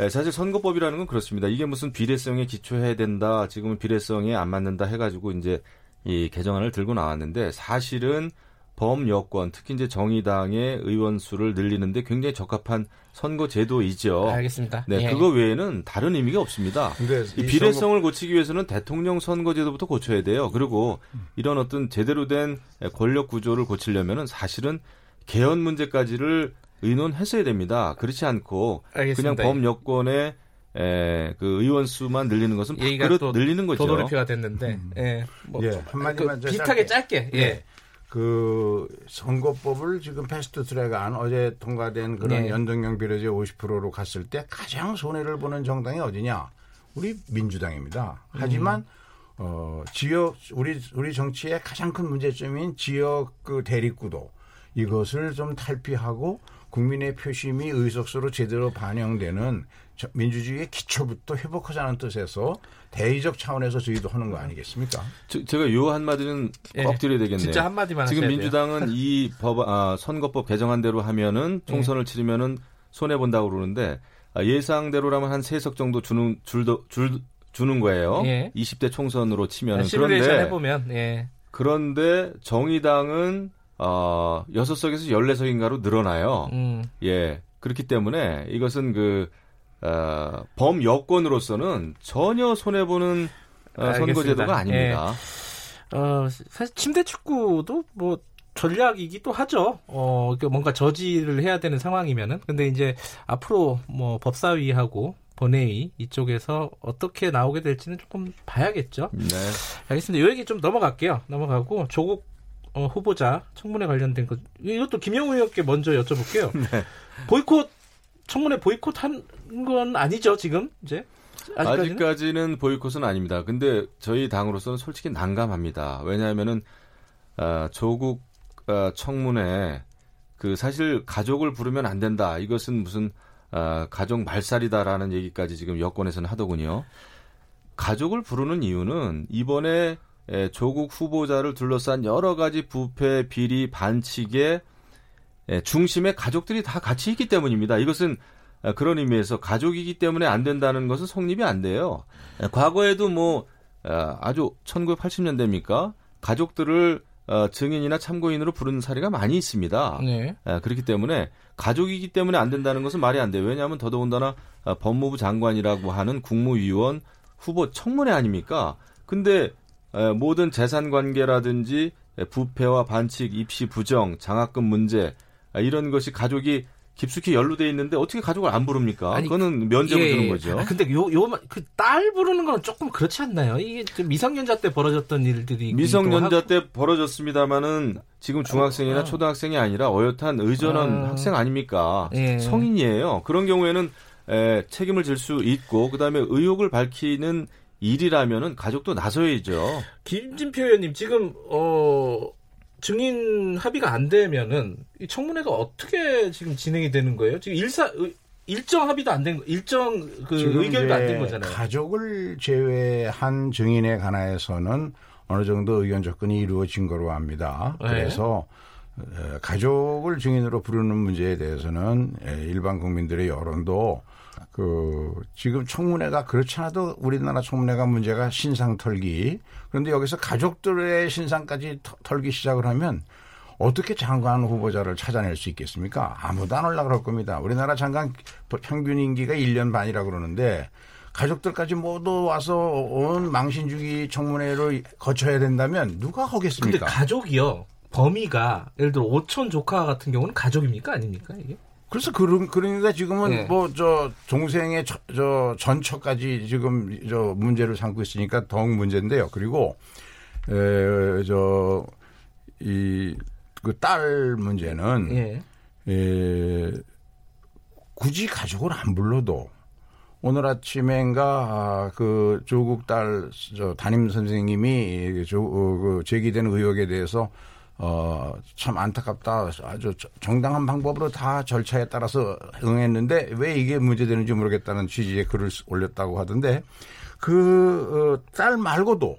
[SPEAKER 7] 예, 사실 선거법이라는 건 그렇습니다. 이게 무슨 비례성에 기초해야 된다. 지금은 비례성에 안 맞는다 해가지고 이제 이 개정안을 들고 나왔는데 사실은 범여권 특히 이제 정의당의 의원 수를 늘리는데 굉장히 적합한 선거 제도이죠.
[SPEAKER 2] 알겠습니다.
[SPEAKER 7] 네,
[SPEAKER 2] 예.
[SPEAKER 7] 그거 외에는 다른 의미가 없습니다.
[SPEAKER 6] 이이
[SPEAKER 7] 비례성을 고치기 위해서는 대통령 선거 제도부터 고쳐야 돼요. 그리고 이런 어떤 제대로 된 권력 구조를 고치려면은 사실은 개헌 문제까지를 의논했어야 됩니다. 그렇지 않고
[SPEAKER 2] 알겠습니다.
[SPEAKER 7] 그냥 범여권의 에, 그 의원 수만 늘리는 것은
[SPEAKER 2] 또
[SPEAKER 7] 늘리는 거죠.
[SPEAKER 2] 도돌이표가 됐는데, 예. 뭐,
[SPEAKER 6] 예, 한마디만 그더
[SPEAKER 2] 비슷하게 짧게, 예.
[SPEAKER 6] 예. 그 선거법을 지금 패스트 트랙안 어제 통과된 그런
[SPEAKER 2] 네.
[SPEAKER 6] 연동형 비례제 50%로 갔을 때 가장 손해를 보는 정당이 어디냐? 우리 민주당입니다. 하지만 어 지역 우리 우리 정치의 가장 큰 문제점인 지역 그 대립구도 이것을 좀 탈피하고 국민의 표심이 의석수로 제대로 반영되는 저- 민주주의의 기초부터 회복하자는 뜻에서 대의적 차원에서 저희도 하는 거 아니겠습니까?
[SPEAKER 7] 저- 제가 요 한마디는
[SPEAKER 2] 예.
[SPEAKER 7] 꼭 드려야 되겠네요.
[SPEAKER 2] 진짜 한마디만
[SPEAKER 7] 지금. 민주당은 이 법, 아, 선거법 개정안 대로 하면은
[SPEAKER 2] 예.
[SPEAKER 7] 총선을 치르면은 손해 본다고 그러는데 아, 예상대로라면 한 세 석 정도 주는 줄도 줄 주는 거예요.
[SPEAKER 2] 예.
[SPEAKER 7] 20대 총선으로 치면은
[SPEAKER 2] 시뮬레이션
[SPEAKER 7] 그런데
[SPEAKER 2] 해보면, 예.
[SPEAKER 7] 그런데 정의당은 어, 6석에서 14석인가로 늘어나요.
[SPEAKER 2] 음.
[SPEAKER 7] 예. 그렇기 때문에 이것은 그 어, 범여권으로서는 전혀 손해 보는 어. 선거제도가 아닙니다.
[SPEAKER 2] 어, 사실 침대 축구도 뭐 전략이기도 하죠. 어, 그 뭔가 저지를 해야 되는 상황이면은. 근데 이제 앞으로 뭐 법사위하고 본회의 이쪽에서 어떻게 나오게 될지는 조금 봐야겠죠.
[SPEAKER 7] 네.
[SPEAKER 2] 알겠습니다. 이 얘기 좀 넘어갈게요. 넘어가고 조국 어, 후보자 청문회 관련된 것 이것도 김영우 의원께 먼저 여쭤볼게요.
[SPEAKER 7] 네.
[SPEAKER 2] 보이콧 청문회 보이콧한 건 아니죠 지금 이제 아직까지는
[SPEAKER 7] 아직까지는 보이콧은 아닙니다. 근데 저희 당으로서는 솔직히 난감합니다. 왜냐하면은 아, 조국 아, 청문회 그 사실 가족을 부르면 안 된다. 이것은 무슨 아, 가족 말살이다라는 얘기까지 지금 여권에서는 하더군요. 가족을 부르는 이유는 이번에 에, 조국 후보자를 둘러싼 여러 가지 부패, 비리, 반칙의 에, 중심에 가족들이 다 같이 있기 때문입니다. 이것은 아, 그런 의미에서 가족이기 때문에 안 된다는 것은 성립이 안 돼요. 에, 과거에도 뭐 아, 아주 1980년대입니까? 가족들을 어, 증인이나 참고인으로 부르는 사례가 많이 있습니다.
[SPEAKER 2] 네.
[SPEAKER 7] 아, 그렇기 때문에 가족이기 때문에 안 된다는 것은 말이 안 돼요. 왜냐하면 더더군다나 아, 법무부 장관이라고 하는 국무위원 후보 청문회 아닙니까? 근데 에, 모든 재산 관계라든지 에, 부패와 반칙, 입시 부정, 장학금 문제 아, 이런 것이 가족이 깊숙이 연루돼 있는데 어떻게 가족을 안 부릅니까?
[SPEAKER 2] 아니,
[SPEAKER 7] 그거는 면죄부
[SPEAKER 2] 예,
[SPEAKER 7] 주는
[SPEAKER 2] 예.
[SPEAKER 7] 거죠.
[SPEAKER 2] 아, 근데 요, 요, 그 딸 부르는 건 조금 그렇지 않나요? 이게 좀 미성년자 때 벌어졌던 일들이.
[SPEAKER 7] 미성년자 때 벌어졌습니다마는 지금 중학생이나
[SPEAKER 2] 아.
[SPEAKER 7] 초등학생이 아니라 어엿한 의전한
[SPEAKER 2] 아.
[SPEAKER 7] 학생 아닙니까?
[SPEAKER 2] 예.
[SPEAKER 7] 성인이에요. 그런 경우에는 에, 책임을 질 수 있고 그다음에 의혹을 밝히는 일이라면은 가족도 나서야죠.
[SPEAKER 2] 김진표 의원님 지금 어 증인 합의가 안 되면은 이 청문회가 어떻게 지금 진행이 되는 거예요? 지금 일사 의- 일정 합의도 안된 거, 일정 그 의결도 안 된 거잖아요.
[SPEAKER 6] 가족을 제외한 증인에 관해서는 어느 정도 의견 접근이 이루어진 거로 합니다.
[SPEAKER 2] 네.
[SPEAKER 6] 그래서 에, 가족을 증인으로 부르는 문제에 대해서는 에, 일반 국민들의 여론도 그 지금 청문회가 그렇지 않아도 우리나라 청문회가 문제가 신상 털기 그런데 여기서 가족들의 신상까지 터- 털기 시작을 하면 어떻게 장관 후보자를 찾아낼 수 있겠습니까? 아무도 안 올라 그럴 겁니다. 우리나라 장관 평균 임기가 1년 반이라 그러는데 가족들까지 모두 와서 온 망신주기 청문회를 거쳐야 된다면 누가
[SPEAKER 2] 근데
[SPEAKER 6] 하겠습니까?
[SPEAKER 2] 가족이요. 범위가 예를 들어 오촌 조카 같은 경우는 가족입니까 아닙니까 이게?
[SPEAKER 6] 그래서 그런 그러니까 지금은
[SPEAKER 2] 네.
[SPEAKER 6] 뭐저 동생의 저, 저 전처까지 지금 저 문제를 삼고 있으니까 더욱 문제인데요. 그리고 에저이 그 딸 문제는
[SPEAKER 2] 예.
[SPEAKER 6] 에, 굳이 가족을 안 불러도 오늘 아침엔가 아, 그 조국 딸저 담임 선생님이 조, 어, 그 제기된 의혹에 대해서 어, 참 안타깝다. 아주 저- 정당한 방법으로 다 절차에 따라서 응했는데 왜 이게 문제되는지 모르겠다는 취지의 글을 쓰- 올렸다고 하던데 그 딸 말고도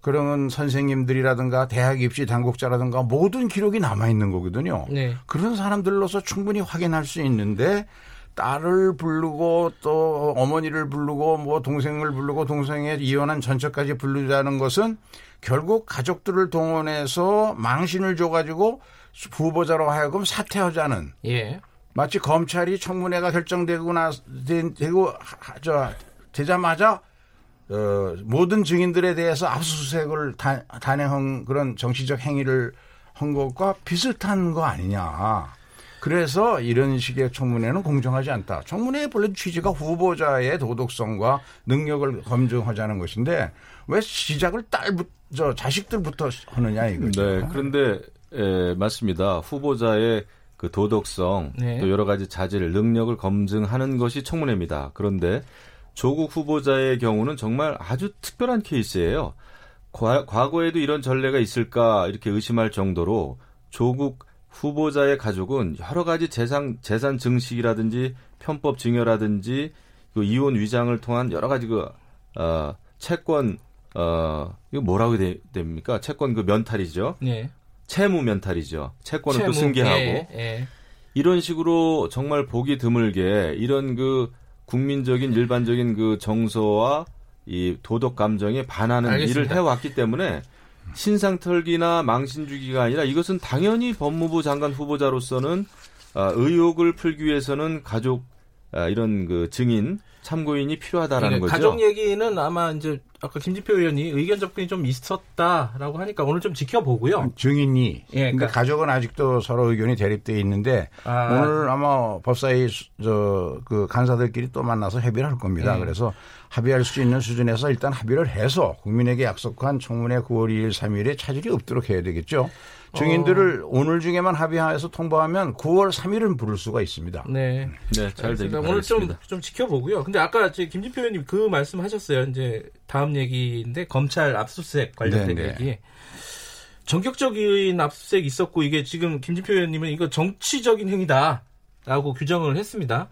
[SPEAKER 6] 그런 선생님들이라든가 대학 입시 당국자라든가 모든 기록이 남아 있는 거거든요.
[SPEAKER 2] 네.
[SPEAKER 6] 그런 사람들로서 충분히 확인할 수 있는데 딸을 부르고 또 어머니를 부르고 뭐 동생을 부르고 동생의 이혼한 전처까지 부르자는 것은 결국 가족들을 동원해서 망신을 줘가지고 후보자로 하여금 사퇴하자는
[SPEAKER 2] 예.
[SPEAKER 6] 마치 검찰이 청문회가 결정되고 나 되- 되고 하- 저 되자마자 어, 모든 증인들에 대해서 압수수색을 다, 단행한 그런 정치적 행위를 한 것과 비슷한 거 아니냐. 그래서 이런 식의 청문회는 공정하지 않다. 청문회의 본래 취지가 후보자의 도덕성과 능력을 검증하자는 것인데 왜 시작을 딸부 저 자식들부터 하느냐 이거죠.
[SPEAKER 7] 네, 그런데 에, 맞습니다. 후보자의 그 도덕성
[SPEAKER 2] 네.
[SPEAKER 7] 또 여러 가지 자질, 능력을 검증하는 것이 청문회입니다. 그런데 조국 후보자의 경우는 정말 아주 특별한 케이스예요. 과, 과거에도 이런 전례가 있을까 이렇게 의심할 정도로 조국 후보자의 가족은 여러 가지 재산 재산 증식이라든지 편법 증여라든지 그 이혼 위장을 통한 여러 가지 그 어, 채권 어 이거 뭐라고 돼, 됩니까? 채권 그 면탈이죠.
[SPEAKER 2] 네.
[SPEAKER 7] 채무 면탈이죠. 채권을 또
[SPEAKER 2] 채무.
[SPEAKER 7] 승계하고
[SPEAKER 2] 예, 예.
[SPEAKER 7] 이런 식으로 정말 보기 드물게 이런 그 국민적인 일반적인 그 정서와 이 도덕 감정에 반하는
[SPEAKER 2] 알겠습니다.
[SPEAKER 7] 일을 해왔기 때문에 신상털기나 망신주기가 아니라 이것은 당연히 법무부 장관 후보자로서는 아, 의혹을 풀기 위해서는 가족 아, 이런 그 증인 참고인이 필요하다라는
[SPEAKER 2] 그러니까
[SPEAKER 7] 거죠.
[SPEAKER 2] 가족 얘기는 아마 이제 아까 김지표 의원이 의견 접근이 좀 있었다라고 하니까 오늘 좀 지켜보고요.
[SPEAKER 6] 증인이
[SPEAKER 2] 예, 그러니까-
[SPEAKER 6] 가족은 아직도 서로 의견이 대립돼 있는데
[SPEAKER 2] 아.
[SPEAKER 6] 오늘 아마 법사위 저그 간사들끼리 또 만나서 협의를 할 겁니다.
[SPEAKER 2] 네.
[SPEAKER 6] 그래서 합의할 수 있는 수준에서 일단 합의를 해서 국민에게 약속한 청문회 9월 2일 3일에 차질이 없도록 해야 되겠죠. 증인들을 오늘 중에만 합의해서 통보하면 9월 3일은 부를 수가 있습니다.
[SPEAKER 2] 네.
[SPEAKER 7] 네, 잘 되길.
[SPEAKER 2] 오늘 좀. 좀 지켜보고요. 근데 아까 제 김진표 의원님 그 말씀 하셨어요. 이제 다음 얘기인데 검찰 압수수색 관련된
[SPEAKER 6] 네, 네.
[SPEAKER 2] 얘기. 전격적인 압수수색 있었고 이게 지금 김진표 의원님은 이거 정치적인 행위다라고 규정을 했습니다.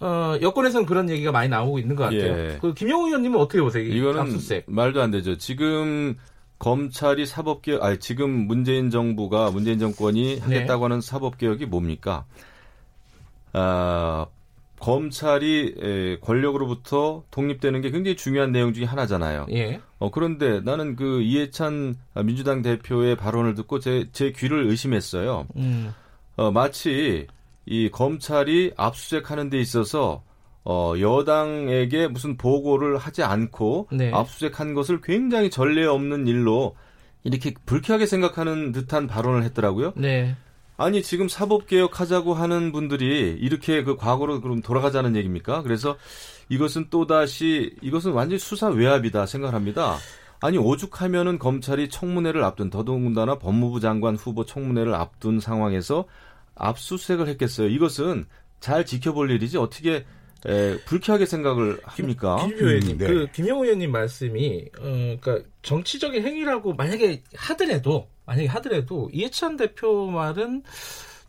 [SPEAKER 2] 어, 여권에서는 그런 얘기가 많이 나오고 있는 것 같아요.
[SPEAKER 7] 예.
[SPEAKER 2] 그 김영우 의원님은 어떻게 보세요? 이
[SPEAKER 7] 이거는
[SPEAKER 2] 압수수색.
[SPEAKER 7] 말도 안 되죠. 지금 검찰이 사법개혁, 아니 지금 문재인 정부가 문재인 정권이 하겠다고 하는 사법개혁이 뭡니까? 아, 검찰이 에, 권력으로부터 독립되는 게 굉장히 중요한 내용 중에 하나잖아요.
[SPEAKER 2] 예.
[SPEAKER 7] 어, 그런데 나는 그 이해찬 민주당 대표의 발언을 듣고 제, 제 귀를 의심했어요.
[SPEAKER 2] 음.
[SPEAKER 7] 어, 마치 이 검찰이 압수수색하는 데 있어서 어, 여당에게 무슨 보고를 하지 않고
[SPEAKER 2] 네.
[SPEAKER 7] 압수수색한 것을 굉장히 전례 없는 일로 이렇게 불쾌하게 생각하는 듯한 발언을 했더라고요.
[SPEAKER 2] 네.
[SPEAKER 7] 아니 지금 사법 개혁 하자고 하는 분들이 이렇게 그 과거로 그럼 돌아가자는 얘기입니까? 그래서 이것은 또 다시 이것은 완전히 수사 외압이다 생각합니다. 아니 오죽하면은 검찰이 청문회를 앞둔 더더군다나 법무부 장관 후보 청문회를 앞둔 상황에서 압수수색을 했겠어요. 이것은 잘 지켜볼 일이지 어떻게 에, 불쾌하게 생각을 합니까?
[SPEAKER 2] 김진표 의원님,
[SPEAKER 6] 음, 네.
[SPEAKER 2] 그 김영우 의원님 말씀이 어, 그러니까 정치적인 행위라고 만약에 하더라도 만약에 하더라도 이해찬 대표 말은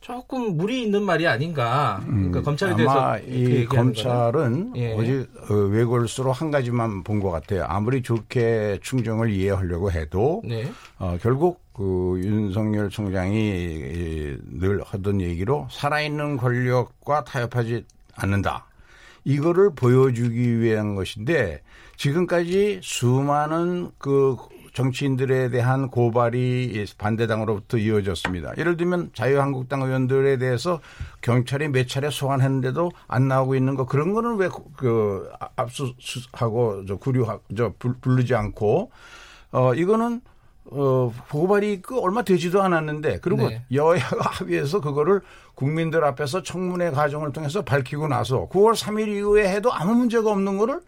[SPEAKER 2] 조금 무리 있는 말이 아닌가. 그러니까 검찰에 대해서
[SPEAKER 6] 음, 아마
[SPEAKER 2] 이.
[SPEAKER 6] 검찰은
[SPEAKER 2] 예.
[SPEAKER 6] 어제 어, 외골수로 한 가지만 본 것 같아요. 아무리 좋게 충정을 이해하려고 해도
[SPEAKER 2] 네.
[SPEAKER 6] 어, 결국 그 윤석열 총장이 이, 늘 하던 얘기로 살아있는 권력과 타협하지 않는다. 이거를 보여주기 위한 것인데 지금까지 수많은 그 정치인들에 대한 고발이 반대당으로부터 이어졌습니다. 예를 들면 자유한국당 의원들에 대해서 경찰이 몇 차례 소환했는데도 안 나오고 있는 거 그런 거는 왜 그 압수하고 저 구류하 저 불- 부르지 않고 어 이거는 어 고발이 그 얼마 되지도 않았는데 그리고
[SPEAKER 2] 네.
[SPEAKER 6] 여야가 합의해서 그거를 국민들 앞에서 청문회 과정을 통해서 밝히고 나서 9월 3일 이후에 해도 아무 문제가 없는 거를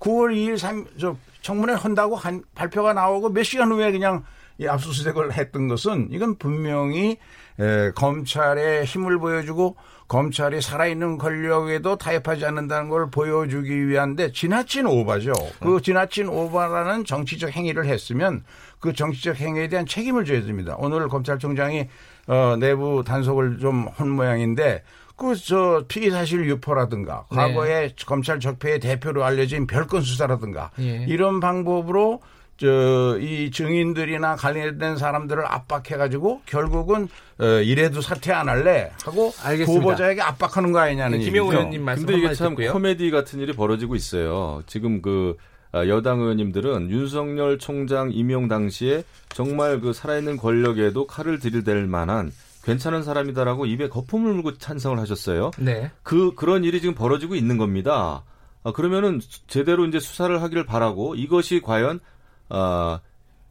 [SPEAKER 6] 9월 2일 3, 저 청문회 한다고 한 발표가 나오고 몇 시간 후에 그냥 이 압수수색을 했던 것은 이건 분명히 에, 검찰의 힘을 보여주고 검찰이 살아있는 권력에도 타협하지 않는다는 걸 보여주기 위한데 지나친 오바죠. 그 지나친 오바라는 정치적 행위를 했으면 그 정치적 행위에 대한 책임을 져야 됩니다. 오늘 검찰총장이 어, 내부 단속을 좀 한 모양인데 그저 피의 사실 유포라든가
[SPEAKER 2] 네.
[SPEAKER 6] 과거에 검찰 적폐의 대표로 알려진 별건 수사라든가
[SPEAKER 2] 예.
[SPEAKER 6] 이런 방법으로 저이 증인들이나 관련된 사람들을 압박해 가지고 결국은 어, 이래도 사퇴 안 할래 하고
[SPEAKER 2] 알겠습니다.
[SPEAKER 6] 후보자에게 압박하는 거 아니냐는
[SPEAKER 2] 네,
[SPEAKER 6] 얘기죠.
[SPEAKER 2] 김영우 의원님 말씀
[SPEAKER 7] 근데 이게 참
[SPEAKER 2] 듣고요.
[SPEAKER 7] 코미디 같은 일이 벌어지고 있어요. 지금 그 아, 여당 의원님들은 윤석열 총장 임용 당시에 정말 그 살아있는 권력에도 칼을 들이댈 만한 괜찮은 사람이다라고 입에 거품을 물고 찬성을 하셨어요.
[SPEAKER 2] 네.
[SPEAKER 7] 그 그런 일이 지금 벌어지고 있는 겁니다. 아, 그러면은 제대로 이제 수사를 하기를 바라고 이것이 과연 아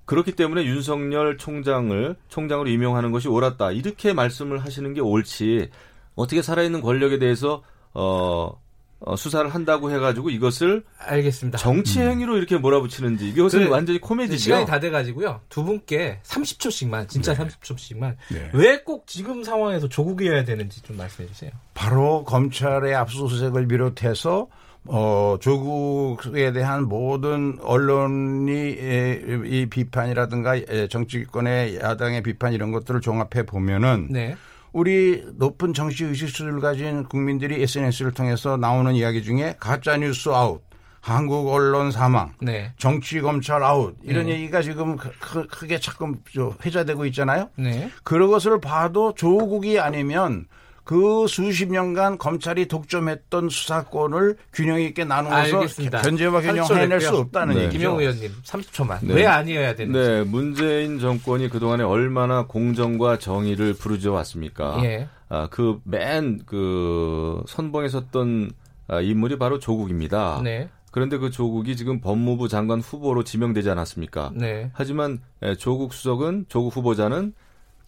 [SPEAKER 7] 그렇기 때문에 윤석열 총장을 총장으로 임명하는 것이 옳았다 이렇게 말씀을 하시는 게 옳지 어떻게 살아있는 권력에 대해서 어, 어, 수사를 한다고 해가지고 이것을
[SPEAKER 2] 알겠습니다.
[SPEAKER 7] 정치 행위로 이렇게 몰아붙이는지 이것은
[SPEAKER 2] 그,
[SPEAKER 7] 완전히 코미디죠.
[SPEAKER 2] 시간이 다 돼가지고요. 두 분께 30초씩만, 진짜 30초씩만.
[SPEAKER 6] 네.
[SPEAKER 2] 왜꼭 지금 상황에서 조국이어야 되는지 좀 말씀해 주세요.
[SPEAKER 6] 바로 검찰의 압수수색을 비롯해서 어, 조국에 대한 모든 언론이 에, 이 비판이라든가 에, 정치권의 야당의 비판 이런 것들을 종합해 보면은
[SPEAKER 2] 네.
[SPEAKER 6] 우리 높은 정치 의식수를 가진 국민들이 SNS를 통해서 나오는 이야기 중에 가짜 뉴스 아웃, 한국 언론 사망,
[SPEAKER 2] 네.
[SPEAKER 6] 정치 검찰 아웃 이런
[SPEAKER 2] 네.
[SPEAKER 6] 얘기가 지금 크- 크게 자꾸 저 회자되고 있잖아요.
[SPEAKER 2] 네.
[SPEAKER 6] 그런 것을 봐도 조국이 아니면 그 수십 년간 검찰이 독점했던 수사권을 균형 있게 나누어서
[SPEAKER 2] 알겠습니다.
[SPEAKER 6] 견제와 균형
[SPEAKER 2] 30초
[SPEAKER 6] 해낼 수. 없다는
[SPEAKER 7] 네.
[SPEAKER 6] 얘기죠.
[SPEAKER 2] 김영우 의원님 30초만.
[SPEAKER 7] 네.
[SPEAKER 2] 왜 아니어야 되는지.
[SPEAKER 7] 네, 문재인 정권이 그 동안에 얼마나 공정과 정의를 부르짖어 왔습니까?
[SPEAKER 2] 예.
[SPEAKER 7] 아, 그 맨그 선봉에 섰던 아, 인물이 바로 조국입니다.
[SPEAKER 2] 네.
[SPEAKER 7] 그런데 그 조국이 지금 법무부 장관 후보로 지명되지 않았습니까?
[SPEAKER 2] 네.
[SPEAKER 7] 하지만 에, 조국 수석은 조국 후보자는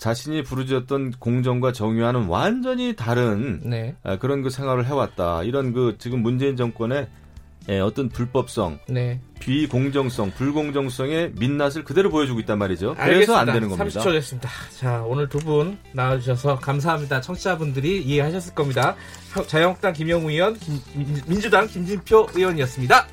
[SPEAKER 7] 자신이 부르짖었던 공정과 정의와는 완전히 다른
[SPEAKER 2] 네.
[SPEAKER 7] 아, 그런 그 생활을 해왔다. 이런 그 지금 문재인 정권의 에, 어떤 불법성,
[SPEAKER 2] 네.
[SPEAKER 7] 비공정성, 불공정성의 민낯을 그대로 보여주고 있단 말이죠. 그래서 안 되는 겁니다.
[SPEAKER 2] 30초 됐습니다. 자, 오늘 두 분 나와주셔서 감사합니다. 청취자분들이 이해하셨을 겁니다. 자유한국당 김영우 의원, 김- 민주당 김진표 의원이었습니다.